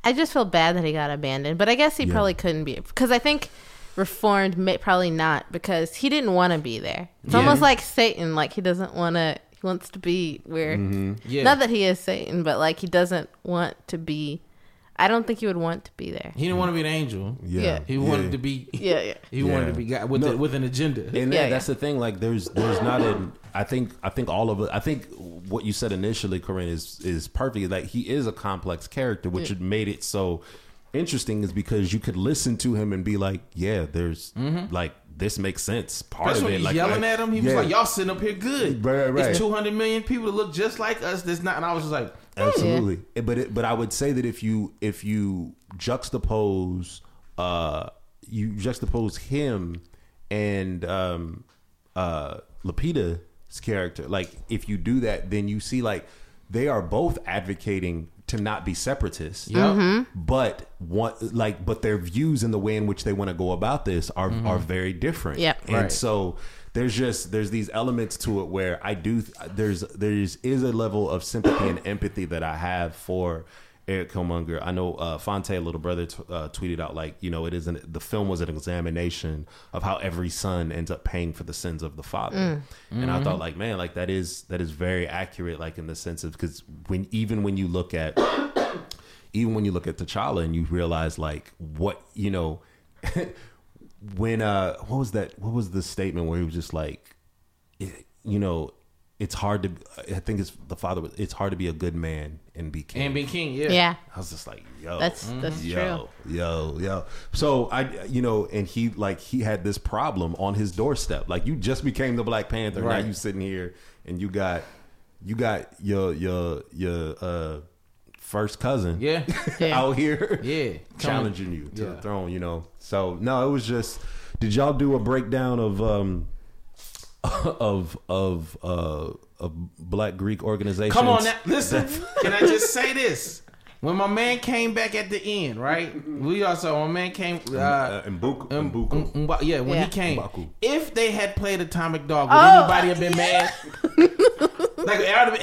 I just feel bad that he got abandoned, but I guess he Yeah. probably couldn't be because I think reformed may probably not because he didn't want to be there. It's Yeah. almost like Satan, like he doesn't want to. He wants to be where. Mm-hmm. Yeah. Not that he is Satan, but like he doesn't want to be. I don't think he would want to be there. He didn't want to be an angel. Yeah. He wanted to be. Yeah, yeah. He wanted to be God with No. a, with an agenda. And Yeah, that, that's the thing. Like, there's there's not an. I think I think all of it. I think what you said initially, Korin, is is perfect. Like he is a complex character, which had made it so interesting. Is because you could listen to him and be like, yeah, there's like this makes sense. Part That's of when it, he's like yelling like- at him. He was like, "Y'all sitting up here good. Right, right. It's 200 million people that look just like us. That's not." And I was just like, Absolutely. It- But it, but I would say that if you if you juxtapose uh you juxtapose him and um uh Lupita's character, like if you do that, then you see like they are both advocating to not be separatists. "Yep, mm-hmm. But what like but their views and the way in which they want to go about this are mm-hmm. are very different. Yep. And Right. so there's just there's these elements to it where I do there's there's is a level of sympathy and empathy that I have for Eric Killmonger. I know uh, Phonte, little brother, t- uh, tweeted out like you know it isn't the film was an examination of how every son ends up paying for the sins of the father, and I thought like man like that is that is very accurate like in the sense of because when even when you look at even when you look at T'Challa and you realize like what you know when uh what was that what was the statement where he was just like you know it's hard to I think it's the father was it's hard to be a good man and be king. and be king." Yeah, Yeah, I was just like yo that's that's yo true. yo yo so I you know and he like he had this problem on his doorstep like you just became the Black Panther Right. now you sitting here and you got you got your your your uh first cousin yeah, Yeah. out here yeah. challenging you to Yeah. the throne, you know. So no, it was just. Did y'all do a breakdown of um of of uh of Black Greek organizations? Come on now, listen. Can I just say this? When my man came back at the end, right? We also my man came. Uh, Uh, Mbaku, Um, Mbaku. um, yeah, when Yeah. he came, Mbaku. if they had played Atomic Dog, would Oh, anybody have been mad? like, I like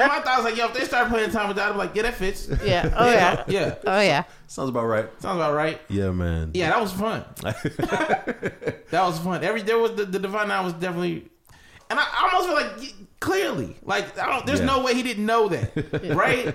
I, my thought was like, yo, if they start playing Atomic Dog, I'd be like, yeah, that fits. Yeah. Oh yeah. yeah, Oh yeah. Sounds about right. sounds about right. Yeah, man. Yeah, that was fun. that was fun. Every there was the, the Divine Nine was definitely, and I, I almost feel like Clearly, like I don't. There's Yeah. no way he didn't know that, right?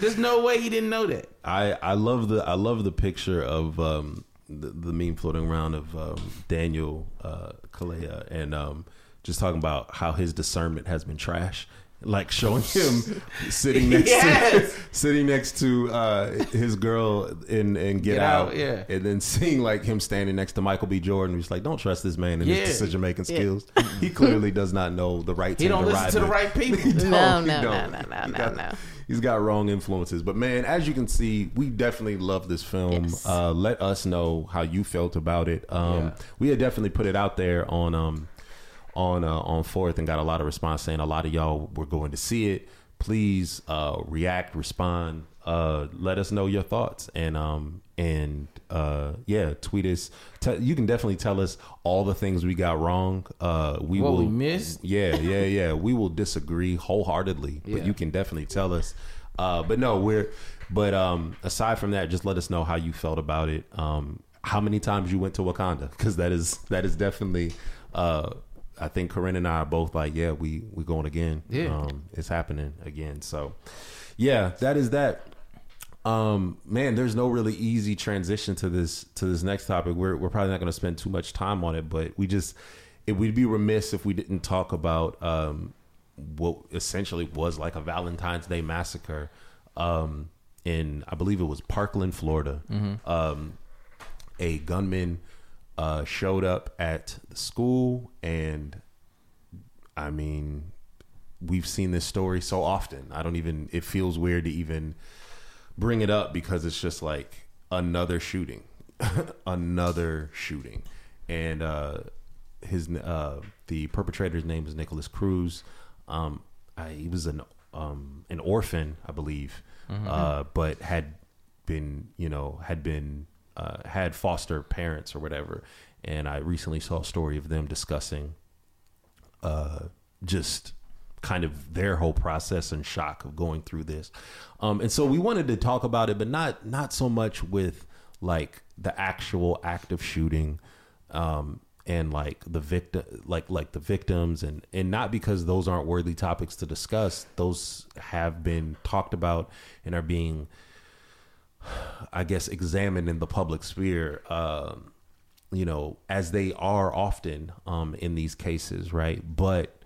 There's no way he didn't know that. I I love the I love the picture of um the, the meme floating around of um, Daniel uh, Kaluuya and um just talking about how his discernment has been trash. Like showing him sitting next Yes. to sitting next to uh, his girl in in Get, Get Out, Out, yeah. and then seeing like him standing next to Michael B. Jordan, he's like, "Don't trust this man and Yeah. his decision making skills. He clearly does not know the right. He team don't to listen ride to the right people. He. No, no, no, no, no, He no, got- no. He's got wrong influences. But man, as you can see, we definitely love this film. Yes. Uh, let us know how you felt about it. Um, Yeah. We had definitely put it out there on um, on uh, on Forth and got a lot of response saying a lot of y'all were going to see it. Please uh, react, respond, uh, let us know your thoughts, and um, and uh, yeah, tweet us. Te- you can definitely tell us all the things we got wrong. Uh, we What will we missed? yeah, yeah, yeah. We will disagree wholeheartedly, but you can definitely tell us. Uh, but no, we're. But um, aside from that, just let us know how you felt about it. Um, how many times you went to Wakanda? Because that is that is definitely. Uh, I think Korin and I are both like, yeah, we we going again. Yeah. um, it's happening again. So, yeah, that is that. Um, man, there's no really easy transition to this to this next topic. We're we're probably not going to spend too much time on it, but we just it would be remiss if we didn't talk about um, what essentially was like a Valentine's Day massacre um, in I believe it was Parkland, Florida. Um, a gunman uh, showed up at the school, and I mean, we've seen this story so often. I don't even. It feels weird to even bring it up because it's just like another shooting, another shooting, and uh, his uh, the perpetrator's name is Nikolas Cruz. Um, I, he was an um, an orphan, I believe, uh, but had been you know had been uh, had foster parents or whatever. And I recently saw a story of them discussing uh, just kind of their whole process and shock of going through this. Um, and so we wanted to talk about it, but not not so much with like the actual act of shooting um, and like the victim, like like the victims, and and not because those aren't worthy topics to discuss. Those have been talked about and are being, I guess, examined in the public sphere. Um, you know, as they are often um, in these cases, right? But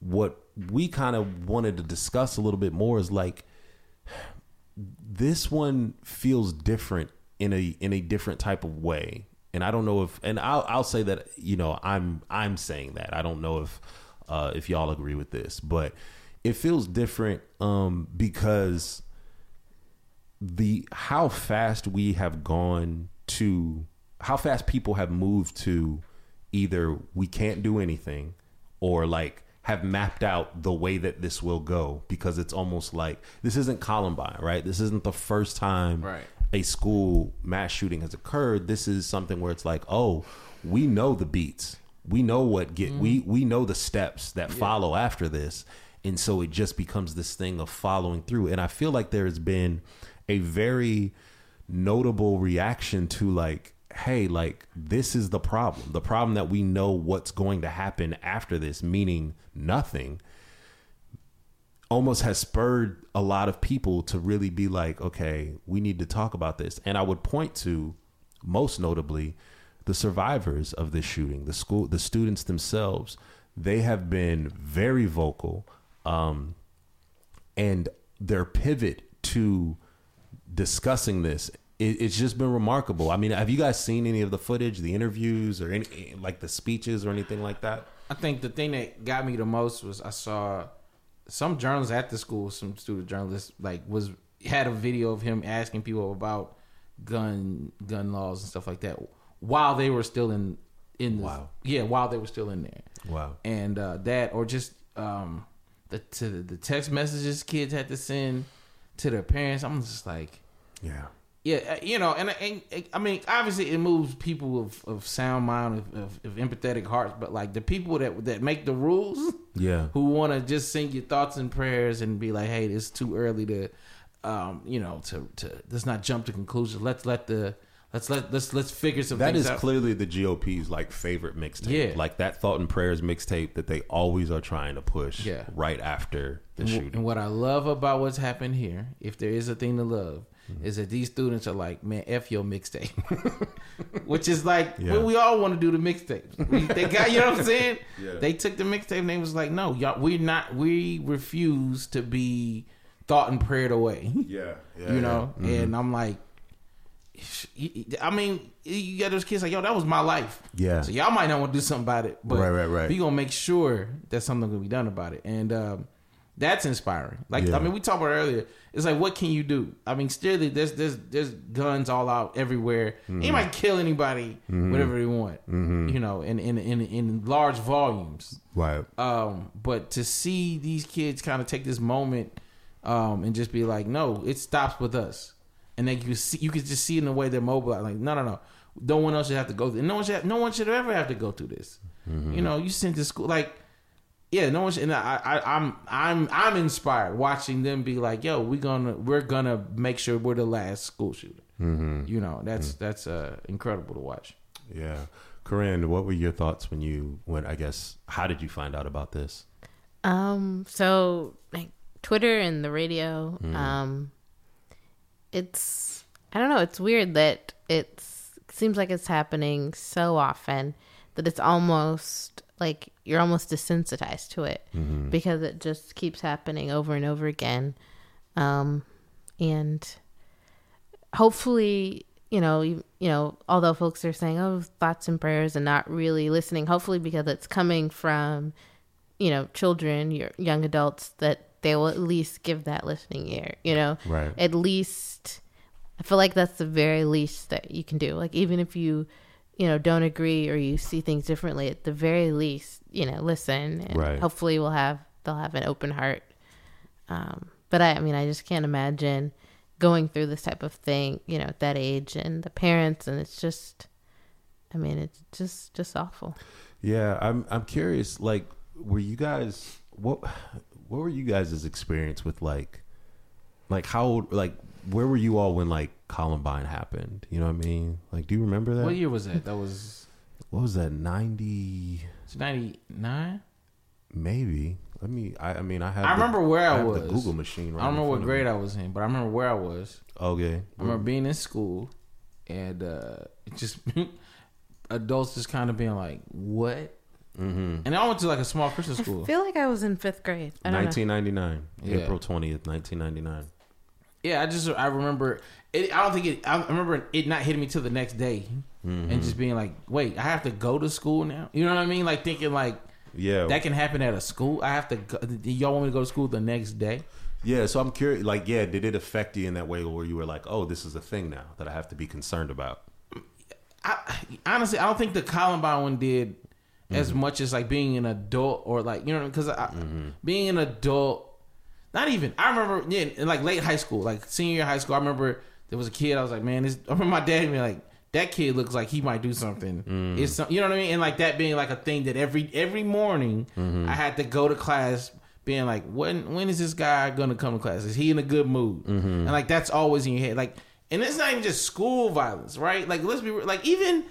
what we kind of wanted to discuss a little bit more is like this one feels different in a in a different type of way. And I don't know if and I'll I'll say that, you know, I'm I'm saying that. I don't know if uh if y'all agree with this, but it feels different um because the how fast we have gone to how fast people have moved to either we can't do anything or like have mapped out the way that this will go because it's almost like this isn't Columbine, right? This isn't the first time Right. a school mass shooting has occurred. This is something where it's like, oh, we know the beats. We know what get mm-hmm. we we know the steps that follow after this. And so it just becomes this thing of following through. And I feel like there has been a very notable reaction to like hey like this is the problem. The problem that we know what's going to happen after this meaning nothing almost has spurred a lot of people to really be like okay we need to talk about this. And i would point to most notably the survivors of this shooting the school the students themselves. They have been very vocal um, and their pivot to discussing this it, it's just been remarkable i mean have you guys seen any of the footage the interviews or any like the speeches or anything like that I think the thing that got me the most was I saw some journalists at the school, some student journalists, like was had a video of him asking people about gun gun laws and stuff like that while they were still in in the, Wow. yeah while they were still in there wow and uh, that or just um the to the, the text messages kids had to send to their parents. I'm just like yeah yeah, uh, you know, and, and, and I mean, obviously, it moves people of, of sound mind, of, of, of empathetic hearts. But like the people that that make the rules, Yeah. who want to just sing your thoughts and prayers and be like, "Hey, it's too early to, um, you know, to to let's not jump to conclusions. Let's let the Let's let let's let's figure some That is out. clearly the GOP's like favorite mixtape. Yeah. Like that Thought and Prayers mixtape that they always are trying to push Yeah. right after the And shooting. And what I love about what's happened here, if there is a thing to love, Mm-hmm. is that these students are like, man, f your mixtape, which is like Yeah. what we all want to do the mixtapes. They got you know what I'm saying? Yeah. They took the mixtape and they was like, no, y'all, we're not. We refuse to be thought and prayed away. yeah, yeah, you know, yeah. Mhm. and I'm like. I mean, you got those kids like, yo, that was my life. Yeah. So y'all might not want to do something about it, but Right, right, right. we gonna make sure that something gonna be done about it, and um, that's inspiring. Like, Yeah. I mean, we talked about it earlier. It's like, what can you do? I mean, still, there's there's there's guns all out everywhere. Mm-hmm. Anybody kill anybody, whatever they want, you know, in in in in large volumes. right. Um, but to see these kids kind of take this moment um, and just be like, no, it stops with us, and then you see, you could just see in the way they're mobile, like, no, no, no, no one else should have to go. Through. No one should, have, no one should ever have to go through this. You know, you sent to school, like, yeah, no one should. And I, I, I'm, I'm, I'm inspired watching them be like, yo, we gonna, we're gonna make sure we're the last school shooter. You know, that's that's uh, incredible to watch. Yeah. Korin, what were your thoughts when you when I guess how did you find out about this? Um, so like Twitter and the radio, Mm. um, it's I don't know. It's weird that it's seems like it's happening so often that it's almost like you're almost desensitized to it Mm-hmm. because it just keeps happening over and over again. Um, and hopefully, you know, you, you know, although folks are saying, "Oh, thoughts and prayers," and not really listening, hopefully because it's coming from, you know, children, your young adults, that they will at least give that listening ear. You know, Right. At least, I feel like that's the very least that you can do. Like even if you, you know, don't agree or you see things differently, at the very least, you know, listen. And Right. Hopefully, we'll have they'll have an open heart. Um, but I, I mean, I just can't imagine going through this type of thing, you know, at that age and the parents, and it's just, I mean, it's just just awful. Yeah, I'm I'm curious. Like, were you guys what what were you guys' experience with like like how old like where were you all when like Columbine happened? You know what I mean? Like, do you remember that? What year was that? That was What was that? Ninety. Ninety nine. maybe. Let me. I, I mean, I have. I remember where I have was. The Google machine. Right I don't in remember what grade me. I was in, but I remember where I was. Okay. I remember being in school and uh, just adults just kind of being like, "What?" Mm-hmm. And I went to like a small Christian school. I school. feel like I was in fifth grade. I don't know. 1999, Yeah. April 20th, 1999. Yeah, I just I remember it. I don't think it. I remember it not hitting me till the next day, and just being like, "Wait, I have to go to school now." You know what I mean? Like thinking like Yeah. that can happen at a school. I have to. Go, y'all want me to go to school the next day? Yeah, so I'm curious. Like, yeah, did it affect you in that way where you were like, "Oh, this is a thing now that I have to be concerned about"? I honestly, I don't think the Columbine one did as Mm-hmm. much as like being an adult or like you know because being an adult, not even. I remember yeah, in like late high school, like senior high school. I remember there was a kid. I was like, man, this. I remember my dad being like, that kid looks like he might do something. Mm. It's some, you know what I mean, and like that being like a thing that every every morning Mm-hmm. I had to go to class. Being like, when when is this guy gonna come to class? Is he in a good mood? Mm-hmm. And like that's always in your head. Like, and it's not even just school violence, right? Like, let's be like even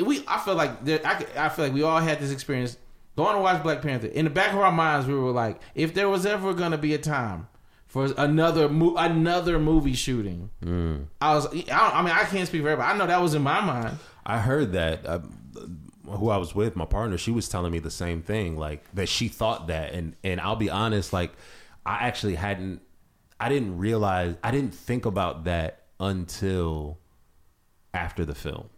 we. I feel like there, I, I feel like we all had this experience going to watch Black Panther. In the back of our minds, we were like, if there was ever gonna be a time for another mo- another movie shooting, I was. I, I mean, I can't speak for everybody. I know that was in my mind. I heard that uh, who I was with, my partner, she was telling me the same thing, like that she thought that, and and I'll be honest, like I actually hadn't, I didn't realize, I didn't think about that until after the film.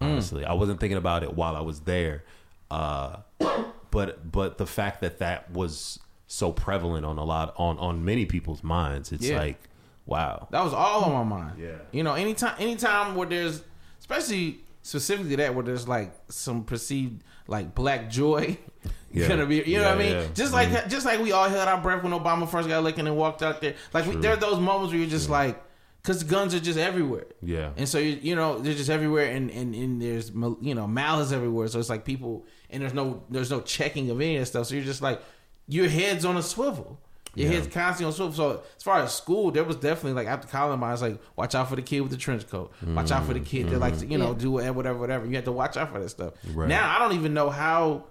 Honestly, I wasn't thinking about it while I was there, uh, but but the fact that that was so prevalent on a lot on on many people's minds, it's Yeah. like, wow, That was all on my mind. Yeah. You know, anytime anytime where there's especially specifically that where there's like some perceived like black joy Yeah. gonna be you know what I mean? yeah. Just like mm-hmm. just like we all held our breath when Obama first got elected and walked out there. Like we, there are those moments where you're just like because guns are just everywhere. Yeah. And so you you know they're just everywhere and and, and there's you know malice everywhere. So it's like people and there's no there's no checking of any of that stuff. So you're just like your head's on a swivel. Your Yeah. head's constantly on swivel. So as far as school, there was definitely like after Columbine, it's like watch out for the kid with the trench coat. Watch out for the kid that likes to, you know, Yeah. do whatever, whatever, whatever. You have to watch out for that stuff. Right. Now I don't even know how.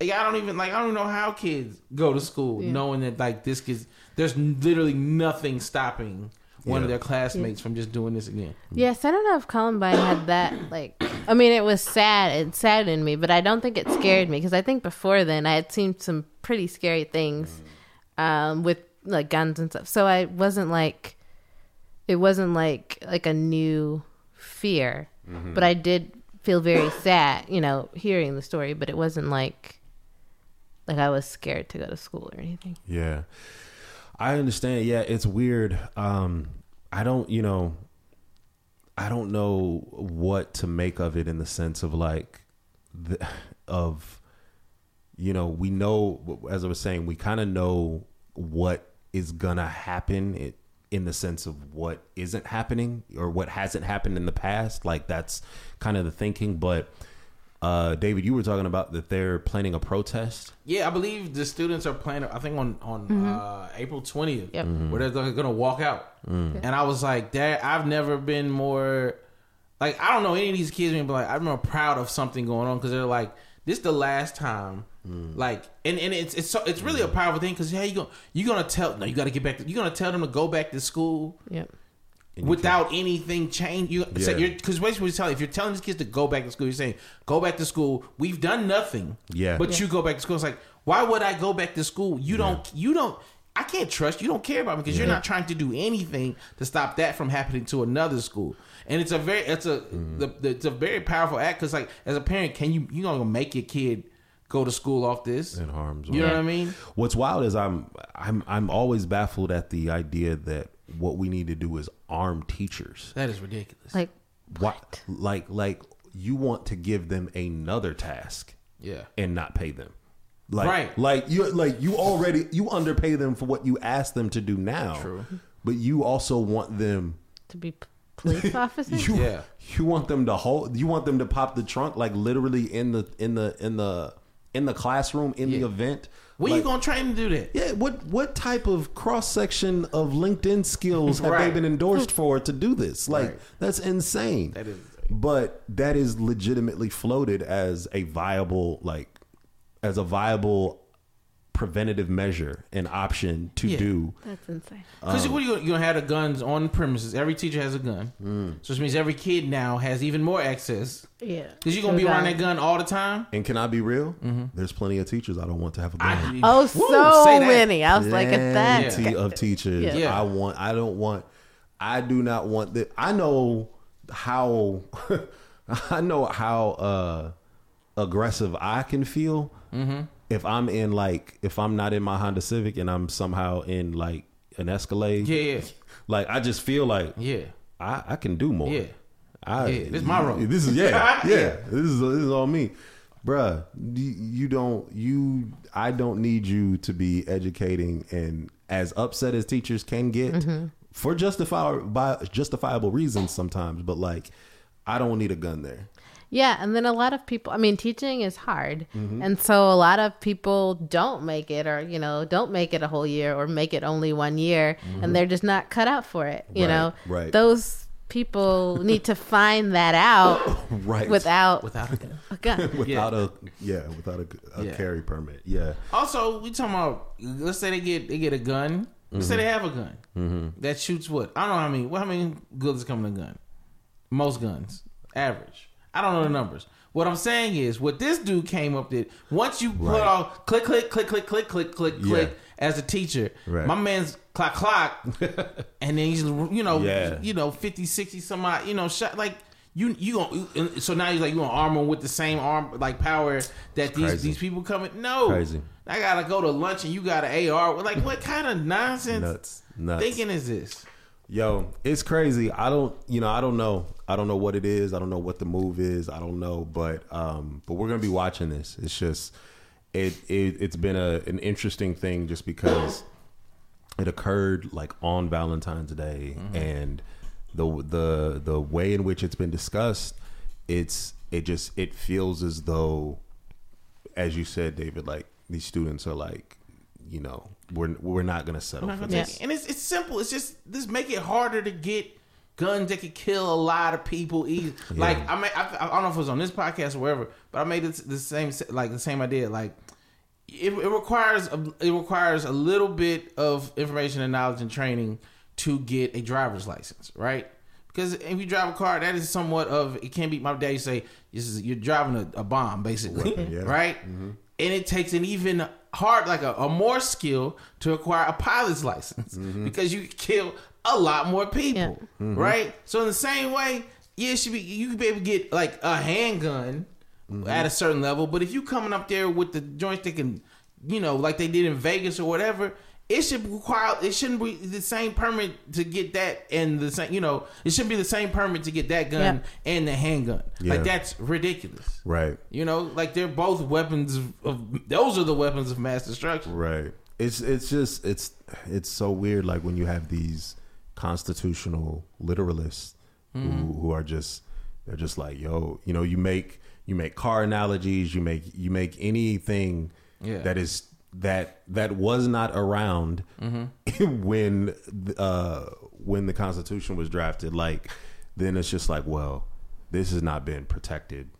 Like, I don't even like. I don't know how kids go to school Yeah. knowing that like this kid's. There's literally nothing stopping one of their classmates from just doing this again. Yes, I don't know if Columbine had that. Like, I mean, it was sad. It saddened me, but I don't think it scared me because I think before then I had seen some pretty scary things um, with like guns and stuff. So I wasn't like, it wasn't like like a new fear, but I did feel very sad, you know, hearing the story. But it wasn't like like I was scared to go to school or anything. Yeah. I understand. Yeah, it's weird. Um I don't, you know, I don't know what to make of it in the sense of like the, of you know, we know as I was saying, we kind of know what is going to happen it, in the sense of what isn't happening or what hasn't happened in the past. Like that's kind of the thinking, but uh David, you were talking about that they're planning a protest. Yeah, I believe the students are planning. I think on on uh, April twentieth, Yep. where they're going to walk out. And I was like, "That I've never been more like I don't know any of these kids being like I'm more proud of something going on because they're like this is the last time." Like and, and it's it's so, it's really a powerful thing because yeah you go you gonna tell no you got to get back to, you gonna tell them to go back to school Yep. And you without anything change. You Yeah. so because basically what you're telling if you're telling these kids to go back to school, you're saying go back to school. We've done nothing. Yeah. but you go back to school. It's like why would I go back to school? You don't. You don't. I can't trust you. Don't care about me because you're not trying to do anything to stop that from happening to another school. And it's a very it's a Mm-hmm. the, the, it's a very powerful act because like as a parent, can you you gonna make your kid go to school off this? in harm's You know what I mean? What's wild is I'm I'm I'm always baffled at the idea that what we need to do is arm teachers. That is ridiculous. Like, What like like you want to give them another task yeah. and not pay them. Like Right. like you like you already you underpay them for what you ask them to do now. True. But you also want them to be police officers? you Yeah. you want them to hold you want them to pop the trunk like literally in the in the in the in the classroom in the event. When Like- you gonna train to do that? Yeah, what what type of cross section of LinkedIn skills have they been endorsed for to do this? Like Right. that's insane. That is insane. But that is legitimately floated as a viable like as a viable preventative measure and option to Yeah. do. That's insane. Because what are you gonna, you're gonna have the guns on premises? Every teacher has a gun, Mm. so which means every kid now has even more access. Yeah. Because you're gonna be around that- that gun all the time. And can I be real? There's plenty of teachers I don't want to have a gun. I, Oh, Woo, so many. I was like, at that. Plenty of teachers. Yeah. Yeah. I want. I don't want. I do not want that. I know how. I know how uh, aggressive I can feel Mm-hmm. If I'm in like if I'm not in my Honda Civic and I'm somehow in like an Escalade. Yeah, yeah, Like I just feel like yeah. I, I can do more. Yeah. I, Yeah, this is my road. This is yeah, yeah. Yeah. This is this is all me, bruh. You, you don't you. I don't need you to be educating and as upset as teachers can get Mm-hmm. for justifiable by justifiable reasons sometimes. But like, I don't need a gun there. Yeah, and then a lot of people, I mean, teaching is hard. Mm-hmm. And so a lot of people don't make it or, you know, don't make it a whole year or make it only one year and they're just not cut out for it, you Mm-hmm. Right, know? right. Those people need to find that out Right. without Without a gun. a gun. without a yeah without a, a Yeah. carry permit. Yeah. Also, we talking about. Let's say they get they get a gun. Let's say they have a gun that shoots what? I don't know how many. What how many bullets come in a gun? Most guns, average. I don't know the numbers. What I'm saying is, what this dude came up with. Once you put Right. all click, click, click, click, click, click, click, Yeah. click as a teacher, Right. my man's clock, clock, and then he's you know, Yeah. you know, 50, 60, some odd, you know, shot like. You you gonna so now you're like you gonna arm them with the same arm like power that these these people coming no Crazy. I gotta go to lunch and you got an AR. Like, what kind of nonsense Nuts. Nuts. thinking is this? Yo, it's crazy. I don't, you know, I don't know. I don't know what it is. I don't know what the move is. I don't know, but um, but we're gonna be watching this. It's just, it, it it's been a an interesting thing just because it occurred like on Valentine's Day, and the the the way in which it's been discussed, it's it just it feels as though, as you said, David, like these students are like you know, we're we're not gonna settle not for gonna this. take. And it's it's simple. It's just this make it harder to get guns that could kill a lot of people. Easy. Like I, made, I I don't know if it was on this podcast or wherever, but I made it the same like the same idea. Like it, it requires a, it requires a little bit of information and knowledge and training to get a driver's license, right? Because if you drive a car, that is somewhat of it can be. My dad used to say this is you're driving a, a bomb, basically, yeah. right? Mm-hmm. And it takes an even hard, like a, a more skill to acquire a pilot's license mm-hmm. because you kill a lot more people, mm-hmm. right? So in the same way, yeah, it should be you could be able to get like a handgun mm-hmm. at a certain level, but if you coming up there with the joints joystick and you know like they did in Vegas or whatever. It should require. It shouldn't be the same permit to get that, and the same. You know, it shouldn't be the same permit to get that gun and the handgun. Yeah. Like that's ridiculous. Right. You know, like they're both weapons of, of those are the weapons of mass destruction. Right. It's it's just it's it's so weird. Like when you have these constitutional literalists who mm-hmm. who are just they're just like yo, you know, you make you make car analogies, you make you make anything Yeah. that is that that was not around when uh when the Constitution was drafted. Like then it's just like, well, this has not been protected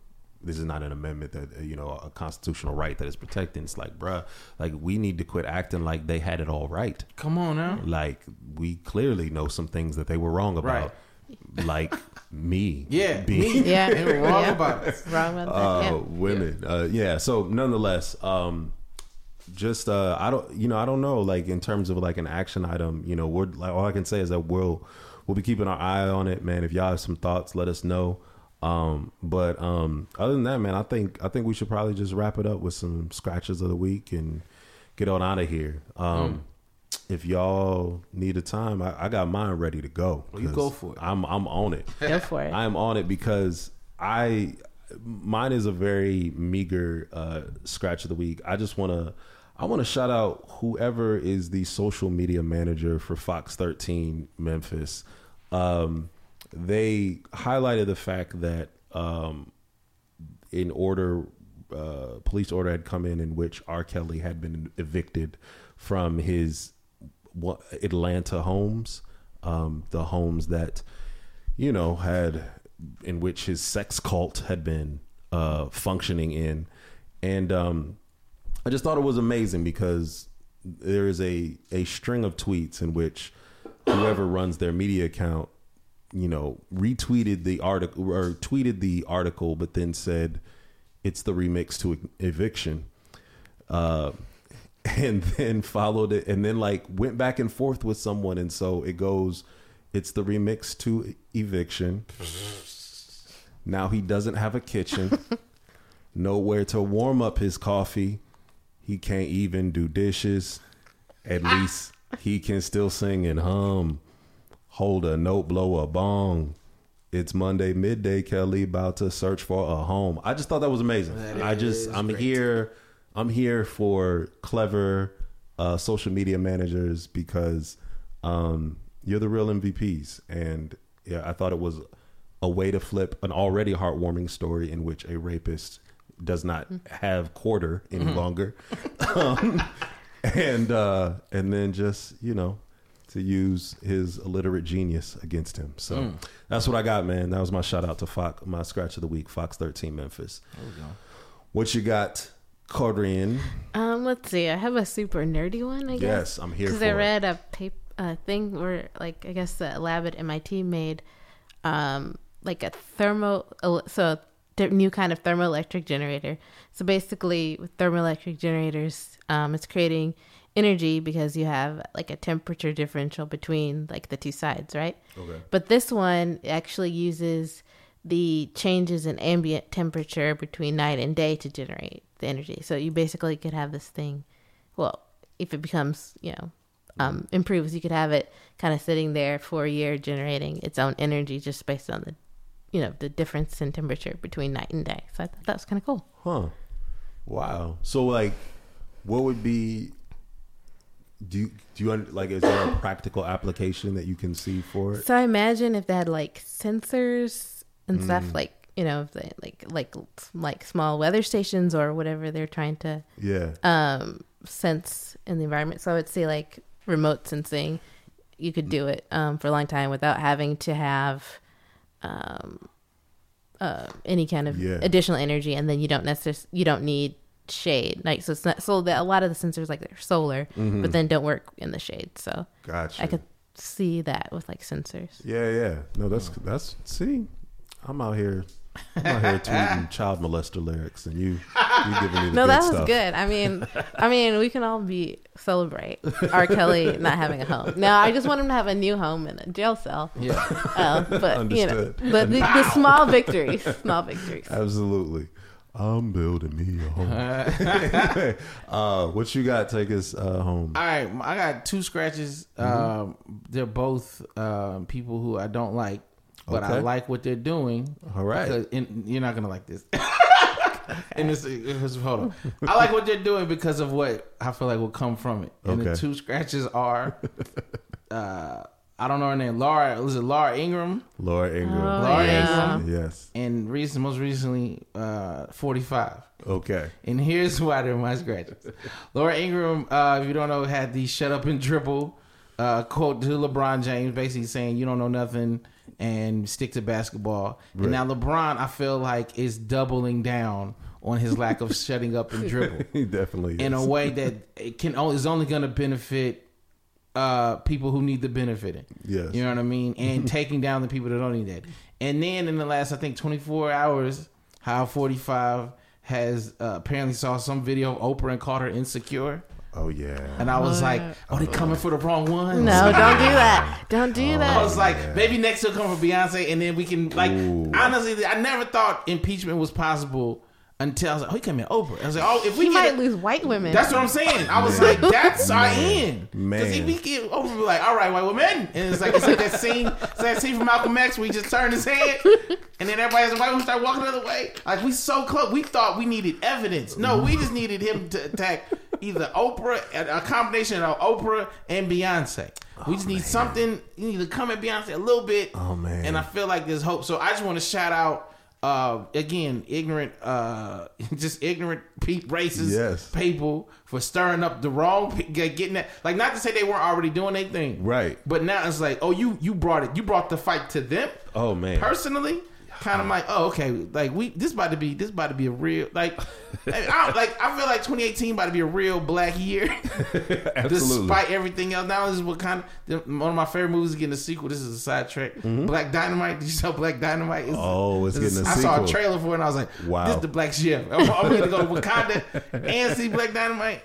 this is not an amendment that uh, you know a constitutional right that is protected. It's like, bruh, like we need to quit acting like they had it all right. Come on now. Like we clearly know some things that they were wrong about, like me, Yeah, being me. Yeah. Wrong Yeah. about it. Wrong about that. uh, yeah. women. Uh, yeah. So nonetheless, um, just uh, I don't, you know, I don't know. Like in terms of like an action item, you know, we're like all I can say is that we'll we'll be keeping our eye on it, man. If y'all have some thoughts, let us know. Um, but um, other than that, man, I think I think we should probably just wrap it up with some scratches of the week and get on out of here. Um, If y'all need a time, I, I got mine ready to go. Well, you 'cause go for it. I'm I'm on it. Go for it. I am on it because I mine is a very meager uh, scratch of the week. I just want to I want to shout out whoever is the social media manager for Fox 13 Memphis. Um, they highlighted the fact that um, in order uh, police order had come in in which R. Kelly had been evicted from his Atlanta homes, um, the homes that you know had in which his sex cult had been uh, functioning in, and um, I just thought it was amazing because there is a a string of tweets in which whoever runs their media account you know, retweeted the article or tweeted the article, but then said it's the remix to eviction. Uh, and then followed it and then like went back and forth with someone. And so it goes, it's the remix to eviction. Now he doesn't have a kitchen, nowhere to warm up his coffee. He can't even do dishes. At least he can still sing and hum hold a note, blow a bong. It's Monday midday. Kelly about to search for a home. I just thought that was amazing. I just I'm here. I'm here for clever uh, social media managers because um, you're the real MVPs. And yeah, I thought it was a way to flip an already heartwarming story in which a rapist does not have quarter any longer, um, and uh, and then just you know to use his illiterate genius against him. So that's what I got, man. That was my shout out to Fox, my scratch of the week, Fox 13 Memphis. What you got, Korin? Um, let's see. I have a super nerdy one. I guess. Yes, I'm here Because for I it. read a paper, a thing where, like, I guess the lab at MIT made, um, like a thermo, so a new kind of thermoelectric generator. So basically, with thermoelectric generators, um, it's creating energy because you have like a temperature differential between like the two sides, right? Okay. But this one actually uses the changes in ambient temperature between night and day to generate the energy. So you basically could have this thing, well, if it becomes, you know, um, improves, you could have it kind of sitting there for a year generating its own energy just based on the, you know, the difference in temperature between night and day. So I thought that was kind of cool. Huh. Wow. So like, what would be? Do you do you like? Is there a practical application that you can see for it? So I imagine if they had like sensors and stuff, like you know, they like like like small weather stations or whatever they're trying to Yeah. um sense in the environment. So I would say like remote sensing, you could do it um, for a long time without having to have um, uh, any kind of Yeah. additional energy, and then you don't necessarily you don't need shade. Like so, it's not, so that a lot of the sensors like they're solar, but then don't work in the shade. So Gotcha. I could see that with like sensors. Yeah, yeah. No, that's that's. See, I'm out here. I'm out here tweeting child molester lyrics, and you you giving me the No, good that was stuff. good. I mean, I mean, we can all be celebrate R. Kelly not having a home. No, I just want him to have a new home in a jail cell. Yeah. Uh, but you know, but the, the small victories, small victories. Absolutely. I'm building me a home. uh, what you got? Take us uh, home. All right, I got two scratches. Um, they're both um, people who I don't like, but I like what they're doing. All right. Because- and you're not gonna like this. and this, this, hold on. I like what they're doing because of what I feel like will come from it. And the two scratches are, uh, I don't know her name. Laura was it Laura Ingraham Laura Ingraham. Oh, Laura yeah. Ingraham. Yes. and recent, most recently, uh, 45. Okay. And here's why they're my scratches. Laura Ingraham, uh, if you don't know, had the "shut up and dribble" uh, quote to LeBron James, basically saying you don't know nothing and stick to basketball. Right. And now LeBron, I feel like, is doubling down on his lack of shutting up and dribble He definitely in is. a way that it can only is only going to benefit uh, people who need the benefit it. Yes. You know what I mean? And taking down the people that don't need that. And then in the last, I think, 24 hours, how 45 has uh, apparently saw some video of Oprah and called her insecure. Oh yeah. And I was like, oh, they coming for the wrong ones. No, don't do that. Don't Oh, that. I was like, maybe next he'll come for Beyonce, and then we can like. Ooh. Honestly, I never thought impeachment was possible until I was like, oh, he coming Oprah. I was like, oh, if we he get might it- lose white women. That's what I'm saying. I was like, that's our end. Man. Because if we get over, be like, all right, white women, and it's like it's like that scene, it's that scene from Malcolm X where he just turned his head, and then everybody has a white woman start walking the other way. Like we so close. We thought we needed evidence. No, we just needed him to attack either Oprah, a combination of Oprah and Beyonce. We just need something. You need to come at Beyonce a little bit. Oh, man. And I feel like there's hope. So I just want to shout out. Uh, again, ignorant, uh, just ignorant pe- racist Yes. people for stirring up the wrong, pe- getting that. Like, not to say they weren't already doing anything, Right. But now it's like, oh, you you brought it, you brought the fight to them Oh man. personally. Kind of like, oh, okay, like we this about to be this about to be a real like, I, like I feel like 2018 about to be a real black year. Absolutely. Despite everything else, now this is what kind of one of my favorite movies is getting a sequel. This is a sidetrack. Black Dynamite. Did you saw Black Dynamite? It's- Mm-hmm. Oh, it's getting a I saw a trailer for it and I was like, Wow. this is the Black Chef. I'm, I'm gonna go to Wakanda and see Black Dynamite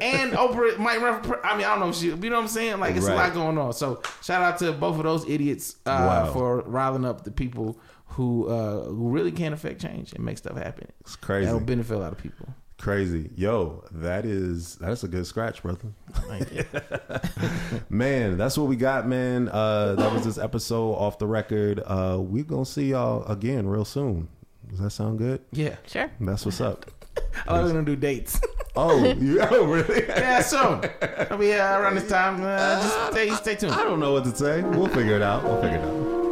and Oprah might run. For, I mean, I don't know if she. You know what I'm saying? Like it's a lot going on. So shout out to both of those idiots uh, Wow. for riling up the people who uh, who really can't affect change and make stuff happen. It's crazy. That'll benefit a lot of people. Crazy. Yo, that is that's a good scratch, brother. man, that's what we got, man. Uh that was this episode off the record. Uh we're gonna see y'all again real soon. Does that sound good? Yeah, sure. That's what's up. I was gonna do dates. Oh, you oh, really? yeah, soon. I'll be uh, around this time. Uh, just stay stay tuned. I don't know what to say. We'll figure it out. We'll figure it out.